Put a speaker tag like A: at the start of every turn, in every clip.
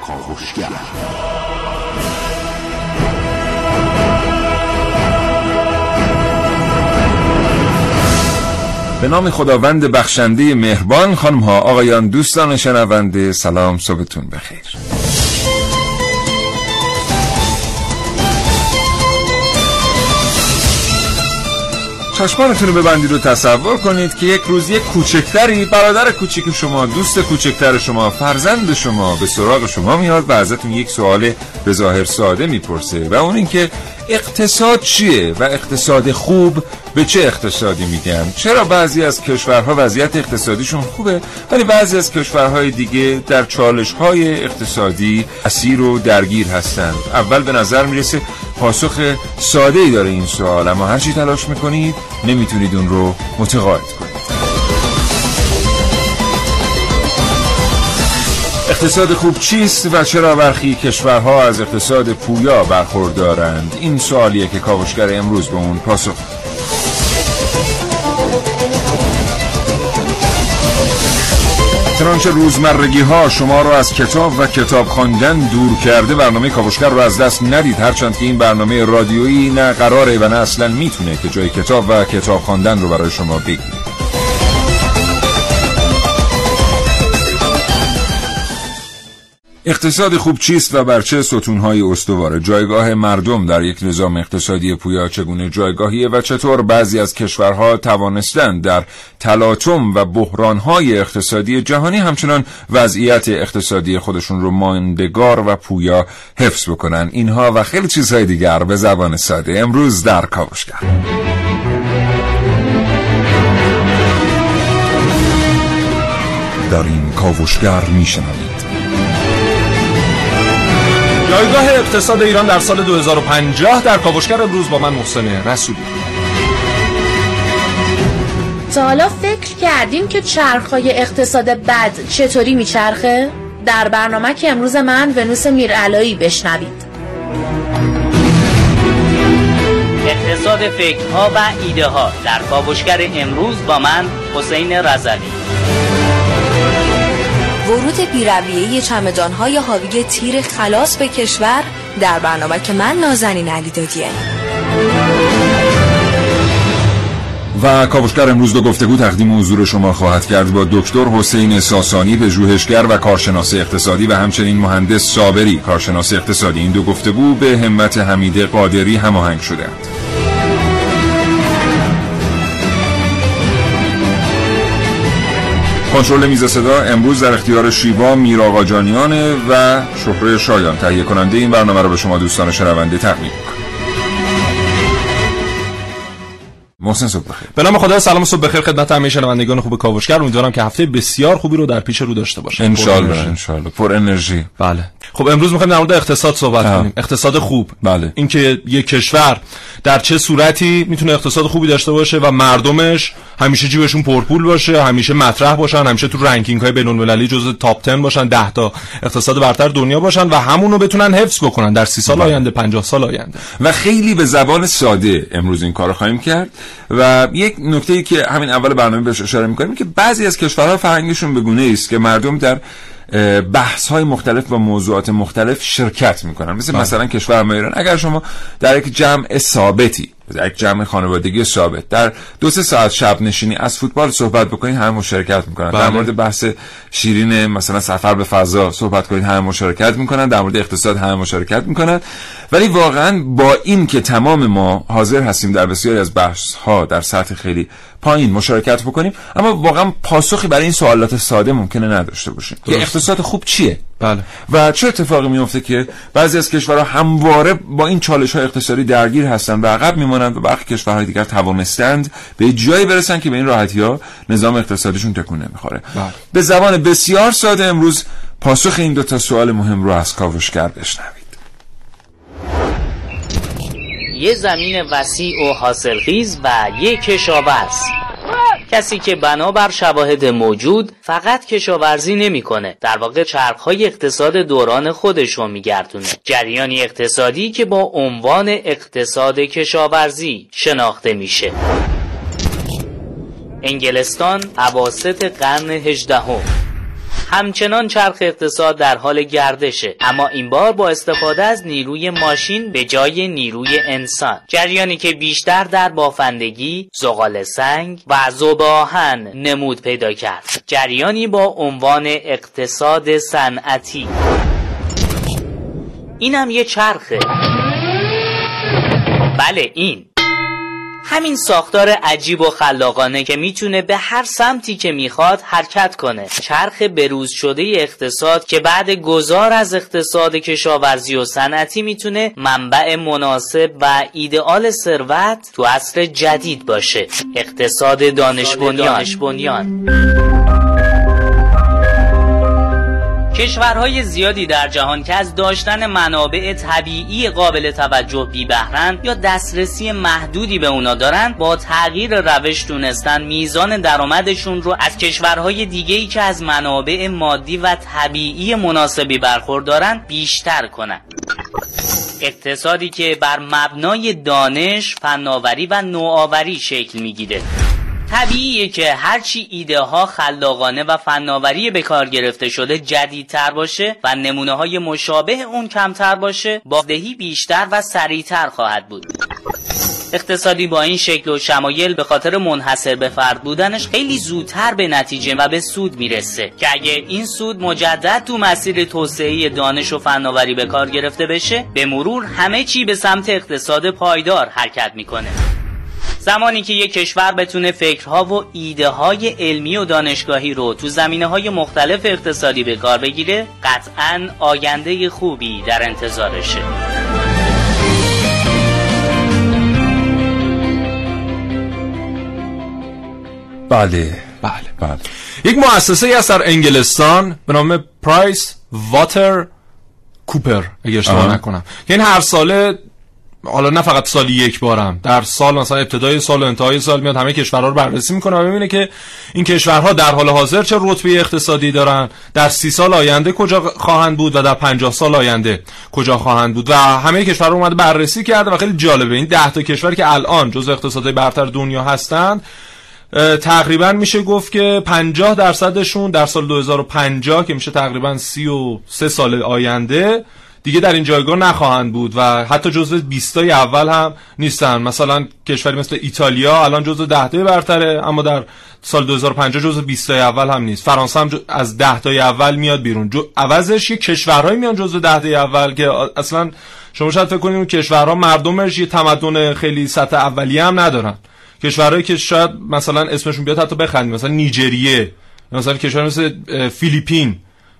A: کاوشگر به نام خداوند بخشنده مهربان خانم ها آقایان دوستان شنونده سلام صبحتون بخیر. چشمانتون رو ببندید و تصور کنید که یک روز یک کوچکتری برادر کوچک شما دوست کوچکتر شما فرزند شما به سراغ شما میاد و ازتون یک سوال به ظاهر ساده می‌پرسه و اون اینکه اقتصاد چیه و اقتصاد خوب به چه اقتصادی میگن؟ چرا بعضی از کشورها وضعیت اقتصادیشون خوبه ولی بعضی از کشورهای دیگه در چالش های اقتصادی اسیر و درگیر هستند؟ اول به نظر می‌رسه پاسخ ساده ای داره این سوال اما هرچی تلاش می‌کنید نمی‌تونید اون رو متقاعد کنید. اقتصاد خوب چیست و چرا برخی کشورها از اقتصاد پویا برخوردارند؟ این سوالیه که کاوشگر امروز به اون پاسخ چنانچه روزمرگی ها شما رو از کتاب و کتاب خواندن دور کرده برنامه کاوشگر رو از دست ندید. هرچند که این برنامه رادیویی نه قراره و نه اصلا می‌تونه که جای کتاب و کتاب خواندن رو برای شما بگیره اقتصاد خوب چیست و بر چه ستونهای استواره؟ جایگاه مردم در یک نظام اقتصادی پویا چگونه جایگاهیه و چطور بعضی از کشورها توانستند در تلاطم و بحرانهای اقتصادی جهانی همچنان وضعیت اقتصادی خودشون رو ماندگار و پویا حفظ بکنن؟ اینها و خیلی چیزهای دیگر به زبان ساده امروز در کاوشگر در این کاوشگر میشنوید.
B: جایگاه اقتصاد ایران در سال 2050 در کاوشگر امروز با من محسن رسولی.
C: تا حالا فکر کردیم که چرخهای اقتصاد بد چطوری میچرخه؟ در برنامه که امروز من ونوس میرعلایی بشنوید.
D: اقتصاد فکرها و ایده ها در کاوشگر امروز با من حسین رزوی
E: ورود بیرویه چمدانهای حاوی تیر خلاص به کشور در برنامه که من نازنین علی دادیه.
A: و کاوشگر امروز دو گفتگو تقدیم حضور شما خواهد کرد با دکتر حسین ساسانی پژوهشگر و کارشناس اقتصادی و همچنین مهندس صابری. کارشناس اقتصادی این دو گفتگو به همت حمید قادری هماهنگ شدهاند. کنترل میز صدا امروز در اختیار شیوا میراقاجانیانه و شهره شایان. تهیه کننده این برنامه را به شما دوستان شنونده تقدیم می‌کنم. محسن صبح بخیر.
B: به نام خدا سلام صبح بخیر خدمت همه شنوندگان خوب کاوشگر. امیدوارم که هفته بسیار خوبی رو در پیش رو داشته باشه
A: انشالله انشالله پر انرژی.
B: بله. خب امروز می‌خوایم در مورد اقتصاد صحبت کنیم. اقتصاد خوب.
A: بله.
B: اینکه یک کشور در چه صورتی می‌تونه اقتصاد خوبی داشته باشه و مردمش همیشه جیبشون پرپول باشه همیشه مطرح باشن همیشه تو ranking های بین المللی جزو top 10 باشن 10 تا اقتصاد برتر دنیا باشن و همونو بتونن حفظ بکنن در 30 سال
A: بله.
B: آینده 50 سال آینده
A: و خیلی به زبان ساده امروز این کار خواهیم کرد و یک نکته ای که همین اول برنامه بهش اشاره می‌کنیم که بعضی از کشورها فرهنگشون به گونه است که مردم در بحث های مختلف با موضوعات مختلف شرکت می‌کنن. مثل مثلا کشور ما ایران. اگر شما در یک جمع ثابتی یک جمع خانوادگی ثابت. در دو سه ساعت شب نشینی از فوتبال صحبت بکنید همه مشارکت می‌کنن. در
B: بله.
A: مورد بحث شیرین مثلا سفر به فضا صحبت کنید همه مشارکت می‌کنن. در مورد اقتصاد همه مشارکت می‌کنن. ولی واقعا با این که تمام ما حاضر هستیم در بسیاری از بحث ها در سطح خیلی پایین مشارکت بکنیم اما واقعا پاسخی برای این سوالات ساده ممکنه نداشته باشیم. که اقتصاد خوب چیه؟
B: بله.
A: و چه اتفاقی میفته که بعضی از کشورها همواره با این چالش های اقتصادی درگیر هستند و عقب میمانند و برخی کشورهای دیگر توانستند به جایی برسن که به این راحتی ها نظام اقتصادیشون تکون نمی‌خوره
B: بله.
A: به زبان بسیار ساده امروز پاسخ این دو تا سوال مهم رو از کاوشگر بشنوید.
D: یه زمین وسیع و حاصلخیز و یک کشاورز. کسی که بنابر شواهد موجود فقط کشاورزی نمی‌کنه. در واقع چرخهای اقتصاد دوران خودش رو میگردونه. جریانی اقتصادی که با عنوان اقتصاد کشاورزی شناخته میشه. انگلستان عواست قرن هجدهم. همچنان چرخ اقتصاد در حال گردشه. اما این بار با استفاده از نیروی ماشین به جای نیروی انسان. جریانی که بیشتر در بافندگی زغال سنگ و ذوب آهن نمود پیدا کرد. جریانی با عنوان اقتصاد صنعتی. اینم یه چرخه. بله این. همین ساختار عجیب و خلاقانه که می‌تونه به هر سمتی که می‌خواد حرکت کنه. چرخ بروز شده اقتصاد که بعد گذار از اقتصاد کشاورزی و صنعتی می‌تونه منبع مناسب و ایدئال ثروت تو عصر جدید باشه. اقتصاد دانش بنیان کشورهای زیادی در جهان که از داشتن منابع طبیعی قابل توجه بی بهرن یا دسترسی محدودی به اونا دارن با تغییر روش تونستن میزان درآمدشون رو از کشورهای دیگه که از منابع مادی و طبیعی مناسبی برخوردارن بیشتر کنن اقتصادی که بر مبنای دانش، فناوری و نوآوری شکل می‌گیره. طبیعیه که هرچی ایده ها خلاقانه و فناوری به کار گرفته شده جدیدتر باشه و نمونه های مشابه اون کمتر باشه بازدهی بیشتر و سریعتر خواهد بود. اقتصادی با این شکل و شمایل به خاطر منحصر به فرد بودنش خیلی زودتر به نتیجه و به سود می‌رسه که اگه این سود مجدد تو مسیر توسعه دانش و فناوری به کار گرفته بشه به مرور همه چی به سمت اقتصاد پایدار حرکت می‌کنه. زمانی که یک کشور بتونه فکرها و ایده های علمی و دانشگاهی رو تو زمینه های مختلف اقتصادی به کار بگیره قطعا آینده خوبی در انتظارشه.
A: بله.
B: بله.
A: بله.
B: یک مؤسسه ای هست در انگلستان به نام پرایس واتر کوپر اگه اشتباه. نکنم. که این هر ساله حالا نه فقط سالی یک بارم در سال مثلا ابتدای سال و انتهای سال میاد همه کشورها رو بررسی می‌کنه و ببینه که این کشورها در حال حاضر چه رتبه اقتصادی دارن در سی سال آینده کجا خواهند بود و در پنجاه سال آینده کجا خواهند بود و همه کشورها رو اومده بررسی کرده و خیلی جالبه. این ده تا کشور که الان جز اقتصادهای برتر دنیا هستند تقریبا میشه گفت که 50 درصدشون در سال 2050 که میشه تقریبا 33 سال آینده دیگه در این جایگاه نخواهند بود و حتی جزو 20 تای اول هم نیستن. مثلا کشوری مثل ایتالیا الان جزو 10 تای برتره اما در سال 2050 جزو 20 تای اول هم نیست. فرانسه هم از 10 تای اول میاد بیرون. عوضش یه کشورهایی میان جزو 10 تای اول که اصلا شما شاید فکر کنید کشورها مردمش یه تمدن خیلی سطح اولیه هم ندارن. کشورهایی که شاید مثلا اسمشون بیاد حتی بخندیم. مثلا نیجریه مثلا کشور مثل فیلیپین.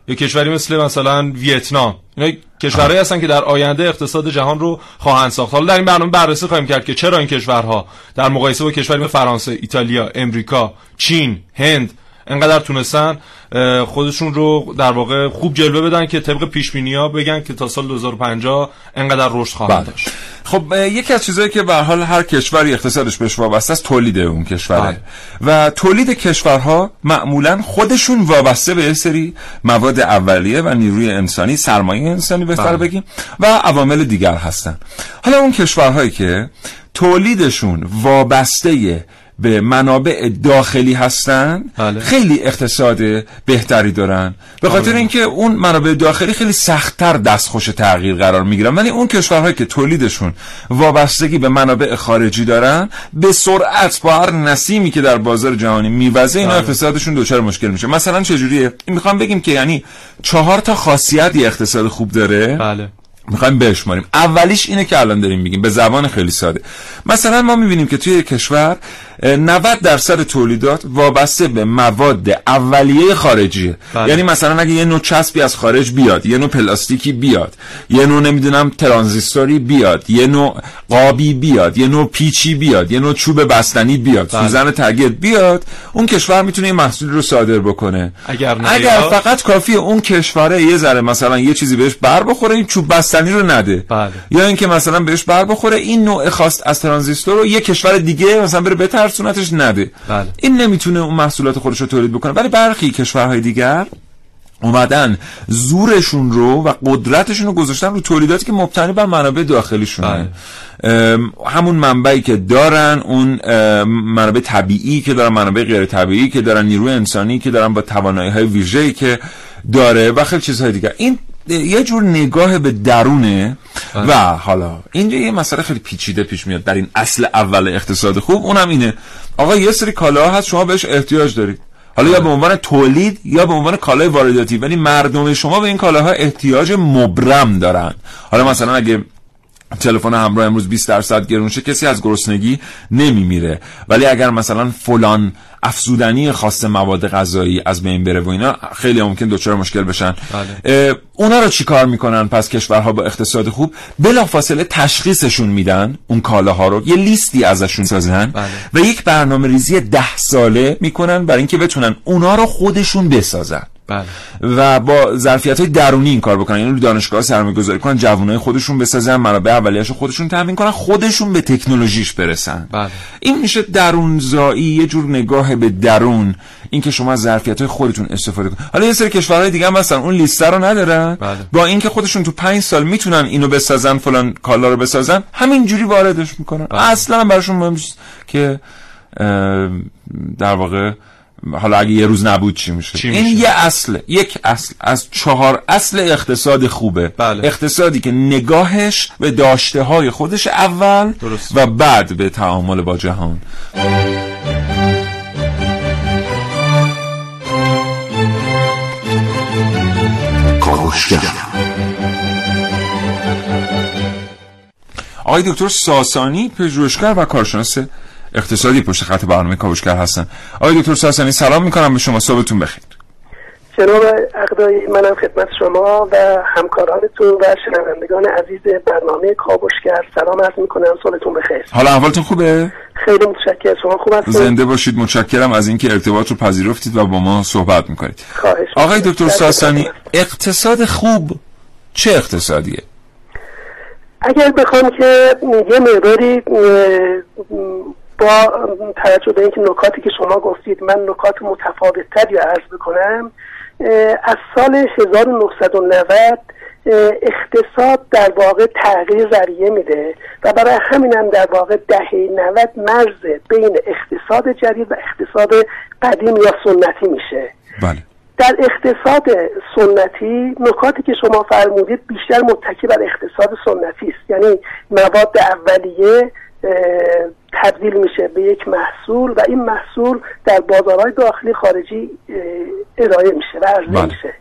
B: یا کشوری مثل مثلا ویتنام. اینا کشورهایی هستن که در آینده اقتصاد جهان رو خواهند ساخت. حالا در این برنامه بررسی خواهیم کرد که چرا این کشورها در مقایسه با کشوری مثل فرانسه، ایتالیا، امریکا، چین، هند انقدر تونستن خودشون رو در واقع خوب جلوه بدن که طبق پیش ها بگن که تا سال 2050 انقدر رشد خواهند
A: بله.
B: داشت
A: خب یکی از چیزایی که به هر حال هر کشوری اقتصادش بهش وابسته است تولید اون کشوره
B: بله.
A: و تولید کشورها معمولا خودشون وابسته به سری مواد اولیه و نیروی انسانی سرمایه انسانی بهتر
B: بله.
A: بگیم و عوامل دیگر هستن حالا اون کشورهایی که تولیدشون وابسته به منابع داخلی هستن
B: بله.
A: خیلی اقتصاد بهتری دارن. به خاطر اینکه اون منابع داخلی خیلی سختتر دستخوش تغییر قرار می‌گیرن. ولی اون کشورهایی که تولیدشون وابستگی به منابع خارجی دارن به سرعت با هر نسیمی که در بازار جهانی میوزه اینا
B: بله.
A: اقتصادشون دچار مشکل میشه. مثلا چجوریه؟ می‌خوام بگیم که یعنی چهار تا خاصیت یه اقتصاد خوب داره.
B: بله.
A: می‌خوایم بشماریم. اولیش اینه که الان داریم میگیم به زبان خیلی ساده. مثلا ما می‌بینیم که توی کشور 90 درصد تولیدات وابسته به مواد اولیه خارجیه
B: بله.
A: یعنی مثلا اگه یه نوع چسبی از خارج بیاد یه نوع پلاستیکی بیاد یه نوع نمی‌دونم ترانزیستوری بیاد یه نوع قابی بیاد یه نوع پیچی بیاد یه نوع چوب بستنی بیاد
B: بله.
A: سوزن تگت بیاد اون کشور می‌تونه این محصول رو صادر بکنه
B: اگر
A: اگر فقط کافی اون کشوره یه ذره مثلا یه چیزی بهش بر بخوره این چوب بستنی رو نده
B: بله.
A: یا اینکه مثلا بهش بر بخوره این نوع خاص از ترانزیستور رو یه کشور دیگه مثلا بره بترسونتش نده.
B: بله.
A: این نمی‌تونه اون محصولات خودش رو تولید بکنه. ولی برخی کشورهای دیگر اومدن زورشون رو و قدرتشون رو گذاشتن رو تولیداتی که مبتنی بر منابع داخلیشونه. ام، همون منبعی که دارن اون منابع طبیعی که دارن منابع غیر طبیعی که دارن نیروی انسانی که دارن با توانایی های ویژه‌ای که داره و خیلی چیزهای دیگه این یه جور نگاه به درونه و حالا اینجا یه مسئله خیلی پیچیده پیش میاد در این اصل اول اقتصاد خوب اونم اینه. آقا یه سری کالا هست شما بهش احتیاج دارید. حالا یا به عنوان تولید یا به عنوان کالای وارداتی ولی مردم شما به این کالاها احتیاج مبرم دارن. حالا مثلا اگه تلفن همراه امروز 20 درصد گرون شه کسی از گرسنگی نمیمیره. ولی اگر مثلا فلان افزودنی خاص مواد غذایی از بین بره و اینا خیلی ممکن دچار مشکل بشن.
B: بله.
A: اونا رو چیکار می‌کنن؟ پس کشورها با اقتصاد خوب بلافاصله تشخیصشون میدن اون کالاها رو. یه لیستی ازشون سازن
B: بله.
A: و یک برنامه ریزی ده ساله می‌کنن برای اینکه بتونن اونا رو خودشون بسازن.
B: بله.
A: و با ظرفیت های درونی این کار بکنن. یعنی دانشگاه سرمایه گذاری کنن جوانای خودشون بسازن منابع اولیه‌اش خودشون تامین کنن خودشون به تکنولوژیش برسن.
B: بله.
A: این میشه درونزایی یه جور نگاه به درون اینکه شما از ظرفیت های خودتون استفاده کنید. حالا یه سری کشورهای دیگه هم هستن اون لیست رو ندارن.
B: بله.
A: با اینکه خودشون تو پنج سال می‌تونن اینو بسازن فلان کالا رو بسازن همینجوری واردش می‌کنن. اصلا هم براشون مهم که در واقع حالا اگه یه روز نبود چی میشه
B: چی
A: این
B: میشه؟
A: یه اصل یک اصل از چهار اصل اقتصاد خوبه
B: بله.
A: اقتصادی که نگاهش به داشته های خودش اول
B: درست.
A: و بعد به تعامل با جهان آقای دکتر ساسانی پژوهشگر و کارشناس اقتصادی پشت خط برنامه کاوشگر هستن. آقای دکتر ساسانی سلام می‌کنم به شما. صبحتون بخیر.
F: جناب اقدایی منم خدمت شما و همکارانتون و شنوندگان عزیز برنامه کاوشگر. سلام عرض می‌کنم. صبحتون بخیر.
A: حالا احوالتون خوبه؟
F: خیلی متشکرم. شما خوب هستید
A: زنده باشید. متشکرم از اینکه ارتباط رو پذیرفتید و با ما صحبت می‌کنید.
F: خواهش
A: آقای. دکتر ساسانی. اقتصاد خوب چه اقتصادیه؟
F: اگر بخوام که یه مقداری با توجه به اینکه نکاتی که شما گفتید من نکات متفاوتتری رو عرض بکنم از سال 1990 اه، اقتصاد در واقع تغییر ذریعه میده و برای همینم در واقع دهه 90 مرز بین اقتصاد جدید و اقتصاد قدیم یا سنتی میشه.
A: بله.
F: در اقتصاد سنتی نکاتی که شما فرمودید بیشتر متکی بر اقتصاد سنتی است. یعنی مواد اولیه تبدیل میشه به یک محصول و این محصول در بازارهای داخلی خارجی ارائه میشه و عرضه
A: بله.
F: میشه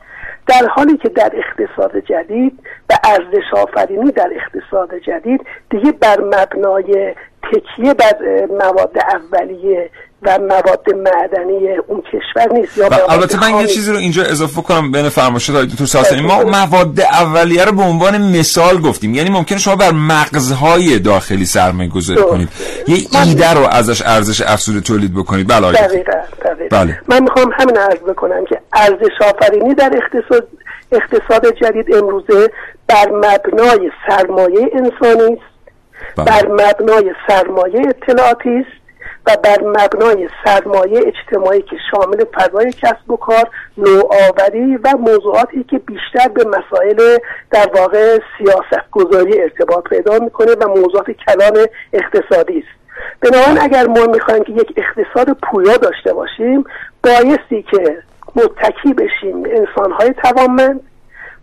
F: در حالی که در اقتصاد جدید و ارزش آفرینی در اقتصاد جدید دیگه بر مبنای تکیه بر مواد اولیه و مواد معدنی اون کشور نیست یا
A: البته من یه چیزی رو اینجا اضافه کنم بین فرمایشات آقای دکتر ساسانی ما مواد اولیه رو به عنوان مثال گفتیم یعنی ممکنه شما بر مغزهای داخلی سرمایه گذاری. کنید یه ایده رو ازش ارزش افزوده تولید بکنید بله آقای.
F: دقیقا دقیقا
A: بله.
F: من می‌خوام همین عرض بکنم که ارزش آفرینی در اقتصاد اقتصاد جدید امروزه بر مبنای سرمایه انسانی است
A: بله.
F: بر مبنای سرمایه اطلاعاتی است و بر مبنای سرمایه اجتماعی که شامل فضای کسب و کار نوآوری و موضوعاتی که بیشتر به مسائل در واقع سیاست گذاری ارتباط پیدا می‌کنه و موضوعات کلان اقتصادی است. بنابراین اگر ما می‌خوایم که یک اقتصاد پویا داشته باشیم بایستی که متکی بشیم به انسانهای توانمند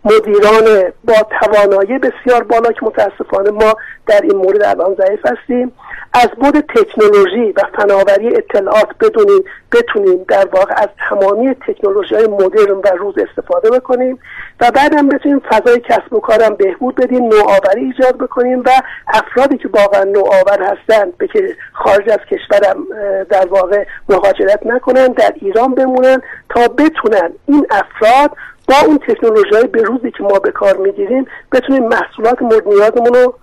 F: مدیران با توانایی بسیار بالا که متاسفانه ما در این مورد الان ضعیف هستیم. از بود تکنولوژی و فناوری اطلاعات بدونیم بتونیم در واقع از تمامی تکنولوژی های مدرن و روز استفاده بکنیم و بعدم بتونیم فضای کسب و کارم بهبود بدیم نوآوری ایجاد بکنیم و افرادی که واقعا نوآور هستند به که خارج از کشورم در واقع مهاجرت نکنن در ایران بمونن تا بتونن این افراد با اون تکنولوژی های به روزی که ما به کار می‌گیریم بتونیم محصولات مورد نیازمون رو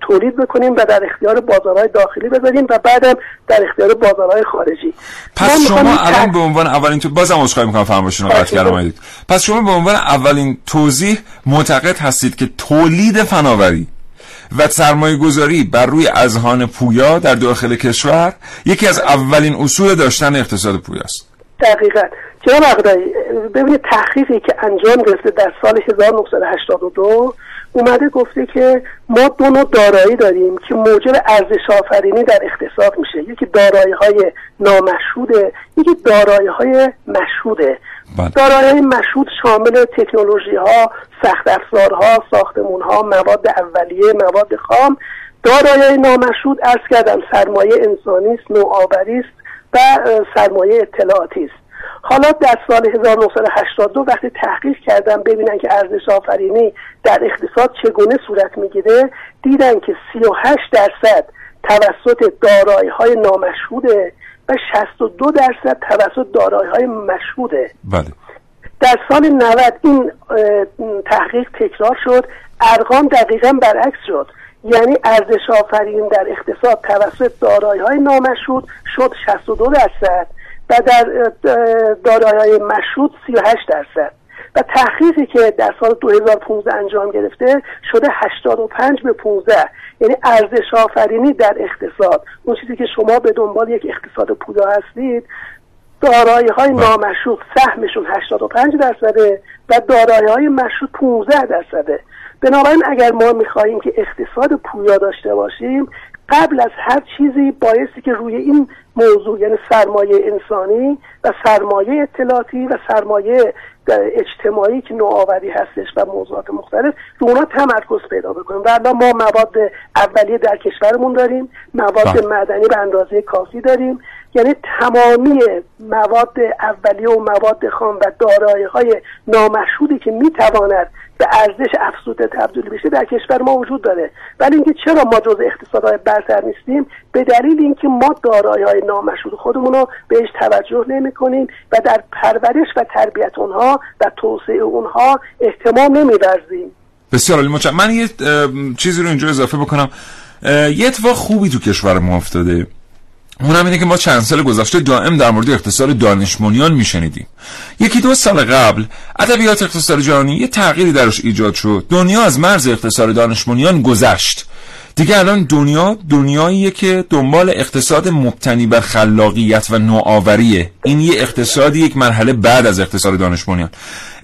F: تولید بکنیم و در اختیار بازارهای داخلی بذاریم و بعدم در اختیار بازارهای خارجی.
A: پس شما الان
F: تق-
A: به عنوان اولین تو بازم عذرخواهی می‌کنم فرمایشتون رو قطع کردم. پس شما به عنوان اولین توضیح معتقد هستید که تولید فناوری و سرمایه گذاری بر روی اذهان پویا در داخل کشور یکی از اولین اصول داشتن اقتصاد پویاست.
F: دقیقا. جناب اقدایی ببینید تحقیقی که انجام گرفته در سال 1982 اومده گفته که ما دو نوع دارایی داریم که موجب ارزش آفرینی در اقتصاد میشه. یکی دارایی های نامشهوده یکی دارایی های مشهوده
A: بله.
F: دارایی مشهود شامل تکنولوژی ها سخت افزارها ساختمون ها مواد اولیه مواد خام. دارایی نامشهود ارز کردم سرمایه انسانی است نوآوری است و سرمایه اطلاعاتی است. حالا در سال 1982 وقتی تحقیق کردم ببینن که ارزش آفرینی در اقتصاد چگونه صورت می‌گیره دیدن که 38 درصد توسط دارایی های نامشهوده و 62 درصد توسط دارایی های مشهوده.
A: بله.
F: در سال 90 این تحقیق تکرار شد ارقام دقیقا برعکس شد. یعنی ارزش آفرین در اقتصاد توسط دارایی های نامشهود شد 62 درصد. و در دارایی مشهود 38 درصد. و تحقیقی که در سال 2015 انجام گرفته شده 85 به 15 یعنی ارزش آفرینی در اقتصاد. اون چیزی که شما به دنبال یک اقتصاد پویا هستید دارایی های نامشروط سهمشون 85 درصده و دارایی های مشروط 15 درصده. بنابراین اگر ما می‌خواهیم که اقتصاد پویا داشته باشیم قبل از هر چیزی بایستی که روی این موضوع یعنی سرمایه انسانی و سرمایه اطلاعاتی و سرمایه اجتماعی که نوآوری هستش و موضوعات مختلف رو اونا تمرکز پیدا بکنیم. و ما مواد اولیه در کشورمون داریم مواد معدنی به اندازه کافی داریم. یعنی تمامی مواد اولیه و مواد خام و دارایی های نامشهودی که می‌تواند به ارزش افزوده تبدیل بشه در کشور ما وجود داره. ولی اینکه چرا ما جز اقتصادهای برتر نیستیم؟ به دلیل اینکه ما دارایی های نامشهود خودمون رو بهش توجه نمی کنیم و در پرورش و تربیت اونها و توسعه اونها احتمام نمیورزیم.
A: بسیار عالی من یه چیزی رو اینجا اضافه بکنم. یه اتفاق خوبی تو کشور ما افتاده. اونم اینه که ما چند سال گذشته دائم در مورد اقتصاد دانشمندان میشنیدیم. یکی دو سال قبل ادبیات اقتصاد جهانی یه تغییری درش ایجاد شد. دنیا از مرز اقتصاد دانشمندان گذشت. دیگه الان دنیا دنیاییه که دنبال اقتصاد مبتنی بر خلاقیت و نوآوریه. این یه اقتصادی یک مرحله بعد از اقتصاد دانشمندان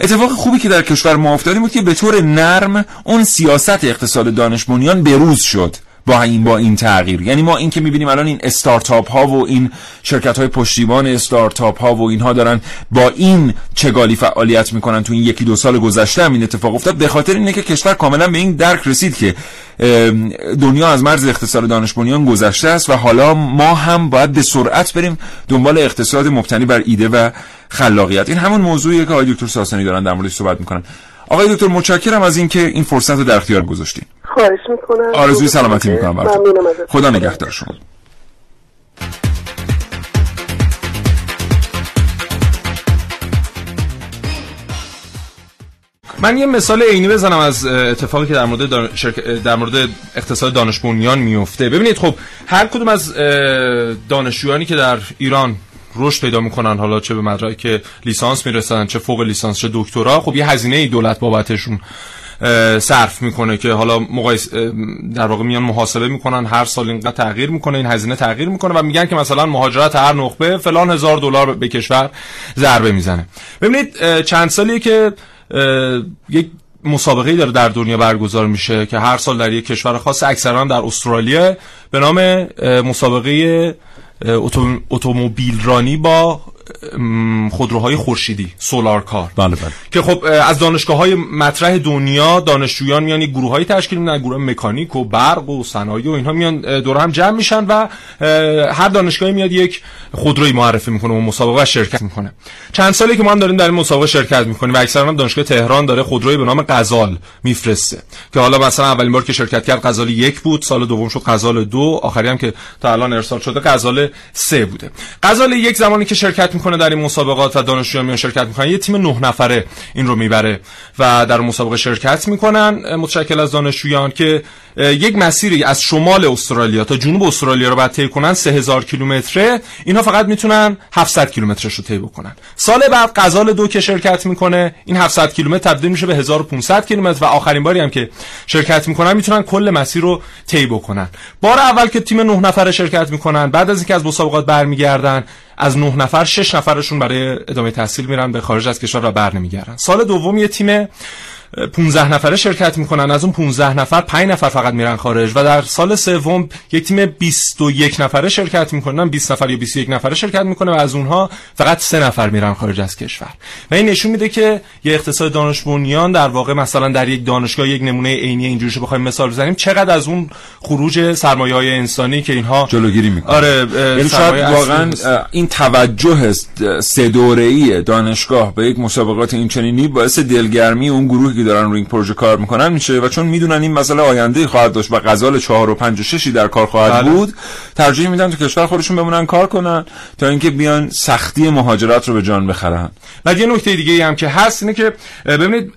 A: اتفاق خوبی که در کشور ما افتاده بود که به طور نرم اون سیاست اقتصاد دانشمندان بروز شد. با این با این تغییر. یعنی ما این که می‌بینیم الان این استارتاپ ها و این شرکت های پشتیبان استارتاپ ها و اینها دارن با این چگالی فعالیت می‌کنن تو این یکی دو سال گذشته هم این اتفاق افتاد. به خاطر اینه که کشور کاملا به این درک رسید که دنیا از مرز اقتصاد دانش بنیان گذشته است و حالا ما هم باید به سرعت بریم دنبال اقتصاد مبتنی بر ایده و خلاقیت. این همون موضوعیه که آقای دکتر ساسانی دارن در موردش صحبت می‌کنن. آقای دکتر متشکرم از اینکه این فرصت رو در اختیار گذاشتین.
F: خواهش می‌کنم.
A: آرزوی سلامتی می‌کنم براتون. خدا نگهدار شما.
B: من یه مثال عینی بزنم از اتفاقی که در مورد دان... شرک... در مورد اقتصاد دانش بنیان میفته ببینید خب هر کدوم از دانشجویانی که در ایران رشد پیدا می‌کنن حالا چه به مدرک لیسانس می‌رسن چه فوق لیسانس چه دکترا خب یه هزینه دولت بابتشون صرف می‌کنه که حالا مقایس در واقع میان محاسبه می‌کنن هر سال اینقدر تغییر می‌کنه این هزینه تغییر می‌کنه و میگن که مثلا مهاجرت هر نخبه فلان هزار دلار به کشور ضربه می‌زنه. ببینید چند سالیه که یک مسابقه داره در دنیا برگزار میشه که هر سال در یک کشور خاص اکثرا در استرالیا به نام مسابقه اتومبیل رانی با خودروهای خورشیدی سولار کار.
A: بله بله.
B: که خب از دانشگاه های مطرح دنیا دانشجویان میان گروه های تشکیل میدن گروه مکانیک و برق و صنایع و اینها میان دور هم جمع میشن و هر دانشگاهی میاد یک خودروی معرفی می‌کنه و مسابقه شرکت می‌کنه. چند سالی که ما هم داریم در این مسابقه شرکت می‌کنیم و اکثرا دانشگاه تهران داره خودروی به نام غزال میفرسته. که حالا مثلا اولین بار که شرکت کرد غزال یک بود سال دوم شد غزال دو آخری هم که تا الان ارسال شده غزال سه بوده. غزال یک زمانی که شرکت می‌کنه در این مسابقات و دانشجویان میان شرکت می‌کنن. یه تیم نه نفره این رو می‌بره و در مسابقه شرکت می‌کنن. متشکل از دانشجویان که یک مسیری از شمال استرالیا تا جنوب استرالیا رو بعد طی کنن 3000 کیلومتره. اینها فقط می‌تونن 700 کیلومترش رو طی بکنن. سال بعد غزال دو که شرکت می‌کنه این 700 کیلومتر تبدیل میشه به 1500 کیلومتر و آخرین باری هم که شرکت می‌کنن می‌تونن کل مسیر رو طی بکنن. بار اول که تیم نه نفره شرکت می‌کنن بعد از اینکه از مسابقات برمیگردن از نه نفر شش نفرشون برای ادامه تحصیل میرن به خارج از کشور و بر نمیگردن. سال دوم یه تیم 15 نفره شرکت می‌کنن. از اون 15 نفر 5 نفر فقط میرن خارج و در سال سوم یک تیم 21 نفره شرکت می‌کنن. 20 نفر یا 21 نفره شرکت می‌کنه و از اونها فقط 3 نفر میرن خارج از کشور. و این نشون میده که یه اقتصاد دانش بنیان در واقع مثلا در یک دانشگاه یک نمونه عینی اینجوری بخوایم مثال بزنیم چقدر از اون خروج سرمایه های انسانی که اینها
A: جلوگیری می‌کنه.
B: آره
A: یعنی شاید واقعا این توجه سه دوره‌ای دانشگاه به یک مسابقات این چنینی باعث دلگرمی اون گروهی که دارن روی این پروژه کار می‌کنن میشه. و چون می‌دونن این مسئله آینده خواهد داشت و غزال چهار و پنج و ششی در کار خواهد بله. بود ترجیح میدن تو کشور خودشون بمونن کار کنن تا اینکه بیان سختی مهاجرت رو به جان بخرن.
B: و یه نکته دیگه هم که هست اینه که ببینید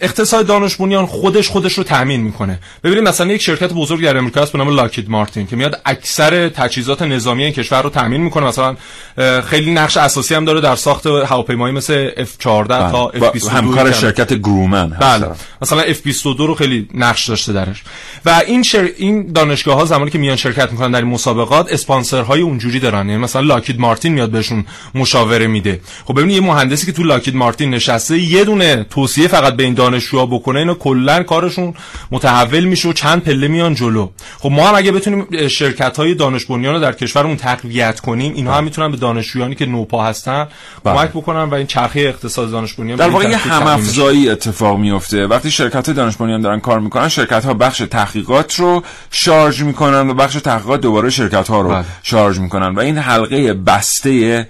B: اقتصاد دانش بنیان خودش خودش رو تامین می‌کنه. ببینید مثلا یک شرکت بزرگ در امریکا هست به نام لاکید مارتین که میاد اکثر تجهیزات نظامی این کشور رو تامین می‌کنه. مثلا خیلی نقش اساسی هم داره در ساخت هواپیمایی مثل F14 بله. تا F22
A: همکار شرکت گرومن
B: بله. مثلا F22 رو خیلی نقش داشته درش. و این شر... این دانشگاه ها زمانی که میان شرکت می‌کنن در این مسابقات اسپانسرهای اونجوری دارن. یعنی مثلا لاکید مارتین میاد بهشون مشاوره میده. خب ببینید یه مهندسی که تو لاکید مارتین نشسته یه دونه توصیه فقط به این دانشجوها بکنه. اینا کلا کارشون متحول میشه و چند پله میان جلو. خب ما هم اگه بتونیم شرکت های دانش بنیان رو در کشورمون تقویت کنیم اینها هم می‌تونن به دانشجویانی که نوپا هستن بله. کمک بکنن و این چرخه اقتصاد دانش بنیان
A: در واقع یه هم افزایی اتفاق میفته وقتی شرکت دانش بنیان دارن کار می‌کنن شرکت ها بخش تحقیقات رو شارژ می‌کنن و بخش تحقیقات دوباره شرکت ها رو بله. شارژ می‌کنن و این حلقه بسته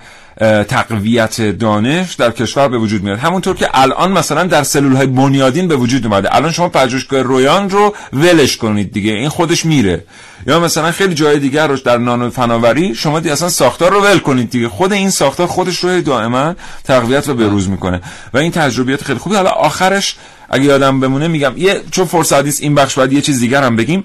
A: تقویت دانش در کشور به وجود میاد. همونطور که الان مثلا در سلول های بنیادین به وجود اومده. الان شما پژوهشگاه رویان رو ولش کنید دیگه. این خودش میره. یا مثلا خیلی جای دیگر رو در نانو فناوری شما دی اصلا ساختار رو ول کنید دیگه. خود این ساختار خودش رو دائما تقویت و بروز می‌کنه. و این تجربیات خیلی خوبی حالا آخرش اگه یادم بمونه میگم یه چون فرصت این بخش بعد یه چیز دیگر هم بگیم.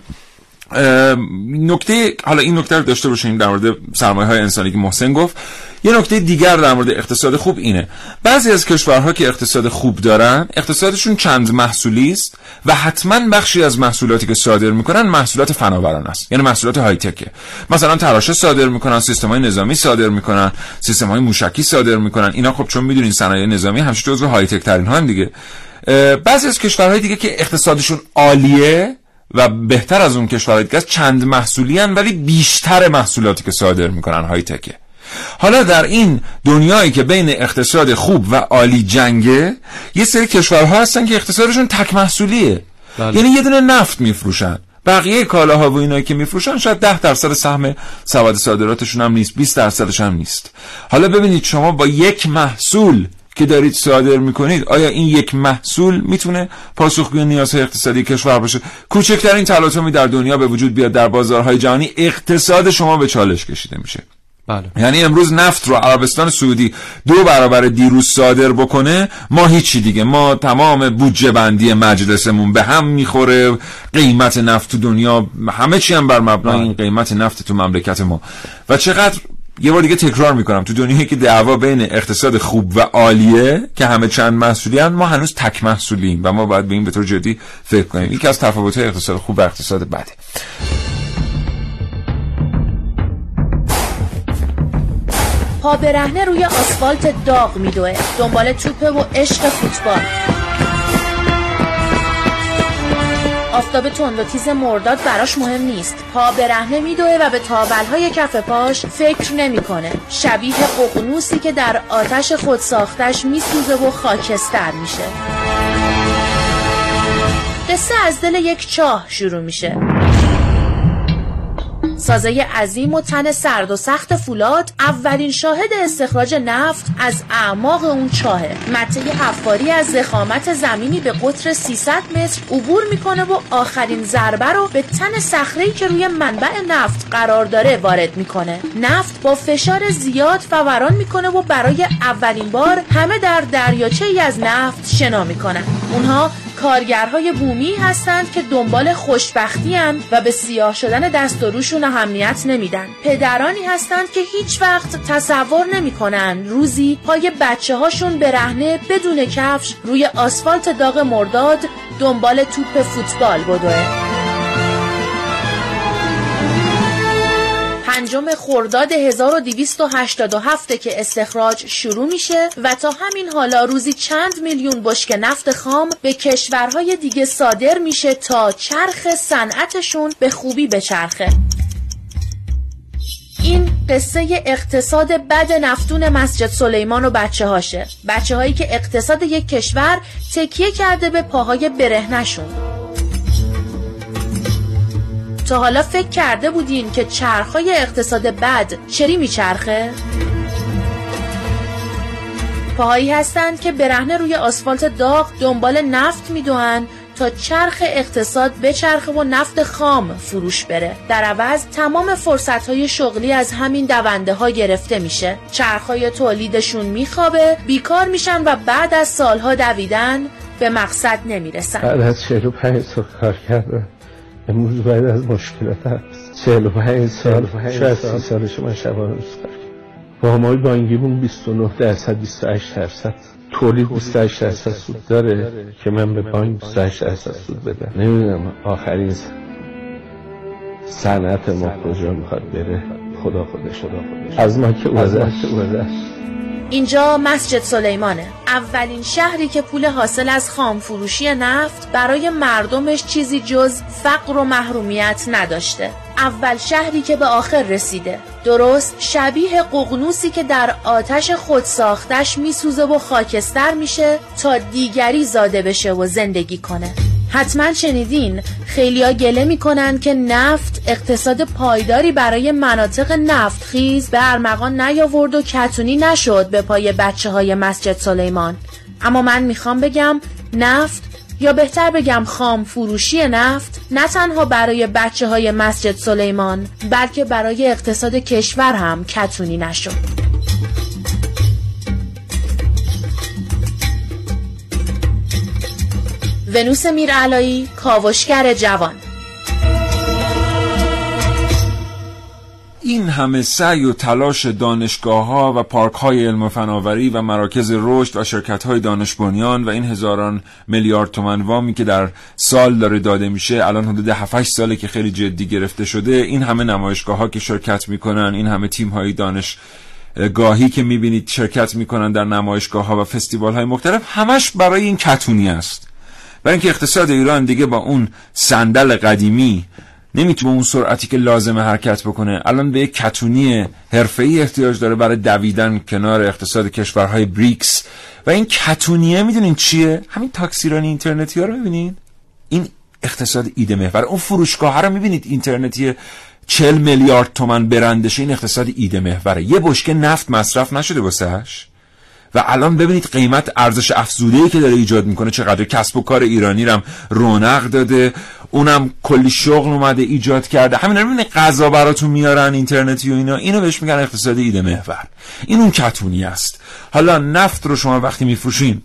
A: نکته حالا این نکته رو داشته باشیم در مورد سرمایه های انسانی که محسن گفت. یه نکته دیگر در مورد اقتصاد خوب اینه. بعضی از کشورها که اقتصاد خوب دارن اقتصادشون چند محصولی است و حتما بخشی از محصولاتی که صادر می‌کنن محصولات فناوران است. یعنی محصولات های تکه مثلا تراشه صادر می‌کنن سیستم های نظامی صادر می‌کنن سیستم های موشکی صادر می‌کنن. اینا خب چون می‌دونین صنایع نظامی همیشه جزو های تک ترین ها دیگه بعضی از کشورهای دیگه که اقتصادشون عالیه و بهتر از اون کشورهای دیگه چند محصولی هن ولی بیشتر محصولاتی که صادر می‌کنن های تکه حالا در این دنیایی که بین اقتصاد خوب و عالی جنگه یه سری کشورها هستن که اقتصادشون تک محصولیه بله. یعنی یه دونه نفت میفروشن. بقیه کالاها و اینایی که میفروشن شاید ده درصد سهم سواد صادراتشون هم نیست 20 درصدش هم نیست. حالا ببینید شما با یک محصول که دارید صادر می‌کنید آیا این یک محصول می‌تونه پاسخگوی نیازهای اقتصادی کشور باشه؟ کوچکترین تلاطمی در دنیا به وجود بیاد در بازارهای جهانی اقتصاد شما به چالش کشیده میشه.
B: بله.
A: یعنی امروز نفت رو عربستان سعودی دو برابر دیروز صادر بکنه ما هیچی دیگه. ما تمام بودجه بندی مجلسمون به هم می‌خوره. قیمت نفت تو دنیا همه چی هم بر مبنای بله. این قیمت نفت تو مملکت ما. و چقدر یه بار دیگه تکرار می‌کنم. تو دنیایی که دعوا بین اقتصاد خوب و عالیه که همه چند مسئولی ما هنوز تک محصولیم و ما باید به این به طور جدی فکر کنیم. یکی از تفاوت اقتصاد خوب و اقتصاد بده.
C: پا برهنه روی آسفالت داغ میدوه. دنبال توپه و عشق فوتبال. آفتاب تند و تیز مرداد براش مهم نیست. پا برهنه میدوه و به های کف پاش فکر نمی‌کنه. شبیه ققنوسی که در آتش خود ساختش میسوزه و خاکستر میشه. قصه از دل یک چاه شروع میشه. سازه عظیم و تن سرد و سخت فولاد اولین شاهد استخراج نفت از اعماق اون چاهه. مته حفاری از زخامت زمینی به قطر 300 متر عبور می‌کنه و آخرین ضربه رو به تن صخره که روی منبع نفت قرار داره وارد می‌کنه. نفت با فشار زیاد فوران می‌کنه و برای اولین بار همه در دریاچه ای از نفت شنا می‌کنن اونها کارگرهای بومی هستند که دنبال خوشبختی هم و به سیاه شدن دست و روشون اهمیت نمیدن. پدرانی هستند که هیچ وقت تصور نمی‌کنن روزی پای بچه هاشون برهنه بدون کفش روی آسفالت داغ مرداد دنبال توپ فوتبال بدوه. پنجم خرداد 1287 که استخراج شروع میشه و تا همین حالا روزی چند میلیون بشک نفت خام به کشورهای دیگه صادر میشه تا چرخ صنعتشون به خوبی بچرخه. این قصه اقتصاد بد نفتون مسجد سلیمان و بچه هاشه بچه هایی که اقتصاد یک کشور تکیه کرده به پاهای برهنشون تا حالا فکر کرده بودین که چرخهای اقتصاد بد چری میچرخه؟ پاهایی هستند که برهنه روی آسفالت داغ دنبال نفت می‌دوند تا چرخ اقتصاد بچرخه و نفت خام فروش بره. در عوض تمام فرصت های شغلی از همین دونده ها گرفته میشه. چرخ های تولیدشون میخوابه بیکار میشن و بعد از سالها دویدن به مقصد نمی‌رسن.
G: بعد از 45 سال کار کردم امروز باید از مشکلات هست. 45 سال. شاید 30 سالش من شبانه روز با همای بانگیمون 29 درصد 28 درصد. تولید 28 درصد سود داره که من به بانک 28 درصد سود بدم. نمی‌دونم آخرین صنعت ما کجا می‌خواد بره. خدا خودش. خدا خودش. از ما که گذشت
C: اینجا مسجد سلیمانه. اولین شهری که پول حاصل از خام فروشی نفت برای مردمش چیزی جز فقر و محرومیت نداشته. اول شهری که به آخر رسیده. درست شبیه ققنوسی که در آتش خود ساختش میسوزه و خاکستر میشه تا دیگری زاده بشه و زندگی کنه. حتما شنیدین خیلیا گله می‌کنن که نفت اقتصاد پایداری برای مناطق نفت خیز به ارمغان نیاورد و کتونی نشد به پای بچه های مسجد سلیمان. اما من می‌خوام بگم نفت یا بهتر بگم خام فروشی نفت نه تنها برای بچه های مسجد سلیمان بلکه برای اقتصاد کشور هم کتونی نشد. ونوس میرعلایی کاوشگر جوان.
A: این همه سعی و تلاش دانشگاه ها و پارک های علم و فناوری و مراکز رشد و شرکت های دانش بنیان و این هزاران میلیارد تومن وامی که در سال داره داده میشه الان حدود 7 ساله که خیلی جدی گرفته شده این همه نمایشگاه ها که شرکت می‌کنن این همه تیم های دانش گاهی که می‌بینید شرکت می‌کنن در نمایشگاه ها و فستیوال های مختلف همش برای این کتونی است. برای اینکه اقتصاد ایران دیگه با اون صندل قدیمی نمی‌تونه اون سرعتی که لازمه حرکت بکنه الان به یک کتونی حرفه‌ای احتیاج داره برای دویدن کنار اقتصاد کشورهای بریکس. و این کتونیه می‌دونین چیه؟ همین تاکسیرانی اینترنتی ها رو می‌بینین؟ این اقتصاد ایده محور. اون فروشگاه رو می‌بینید اینترنتی 40 میلیارد تومن برندش این اقتصاد ایده محوره. یه بشکه نفت مصرف نشده واسهش. و الان ببینید قیمت ارزش افزوده که داره ایجاد می‌کنه چقدر. کسب و کار ایرانی رم رونق داده اونم کلی شغل اومده ایجاد کرده. همین رو غذا براتون میارن اینترنتی و اینا. اینو بهش میگن اقتصاد ایده محور. این اون کتونی است. حالا نفت رو شما وقتی میفروشین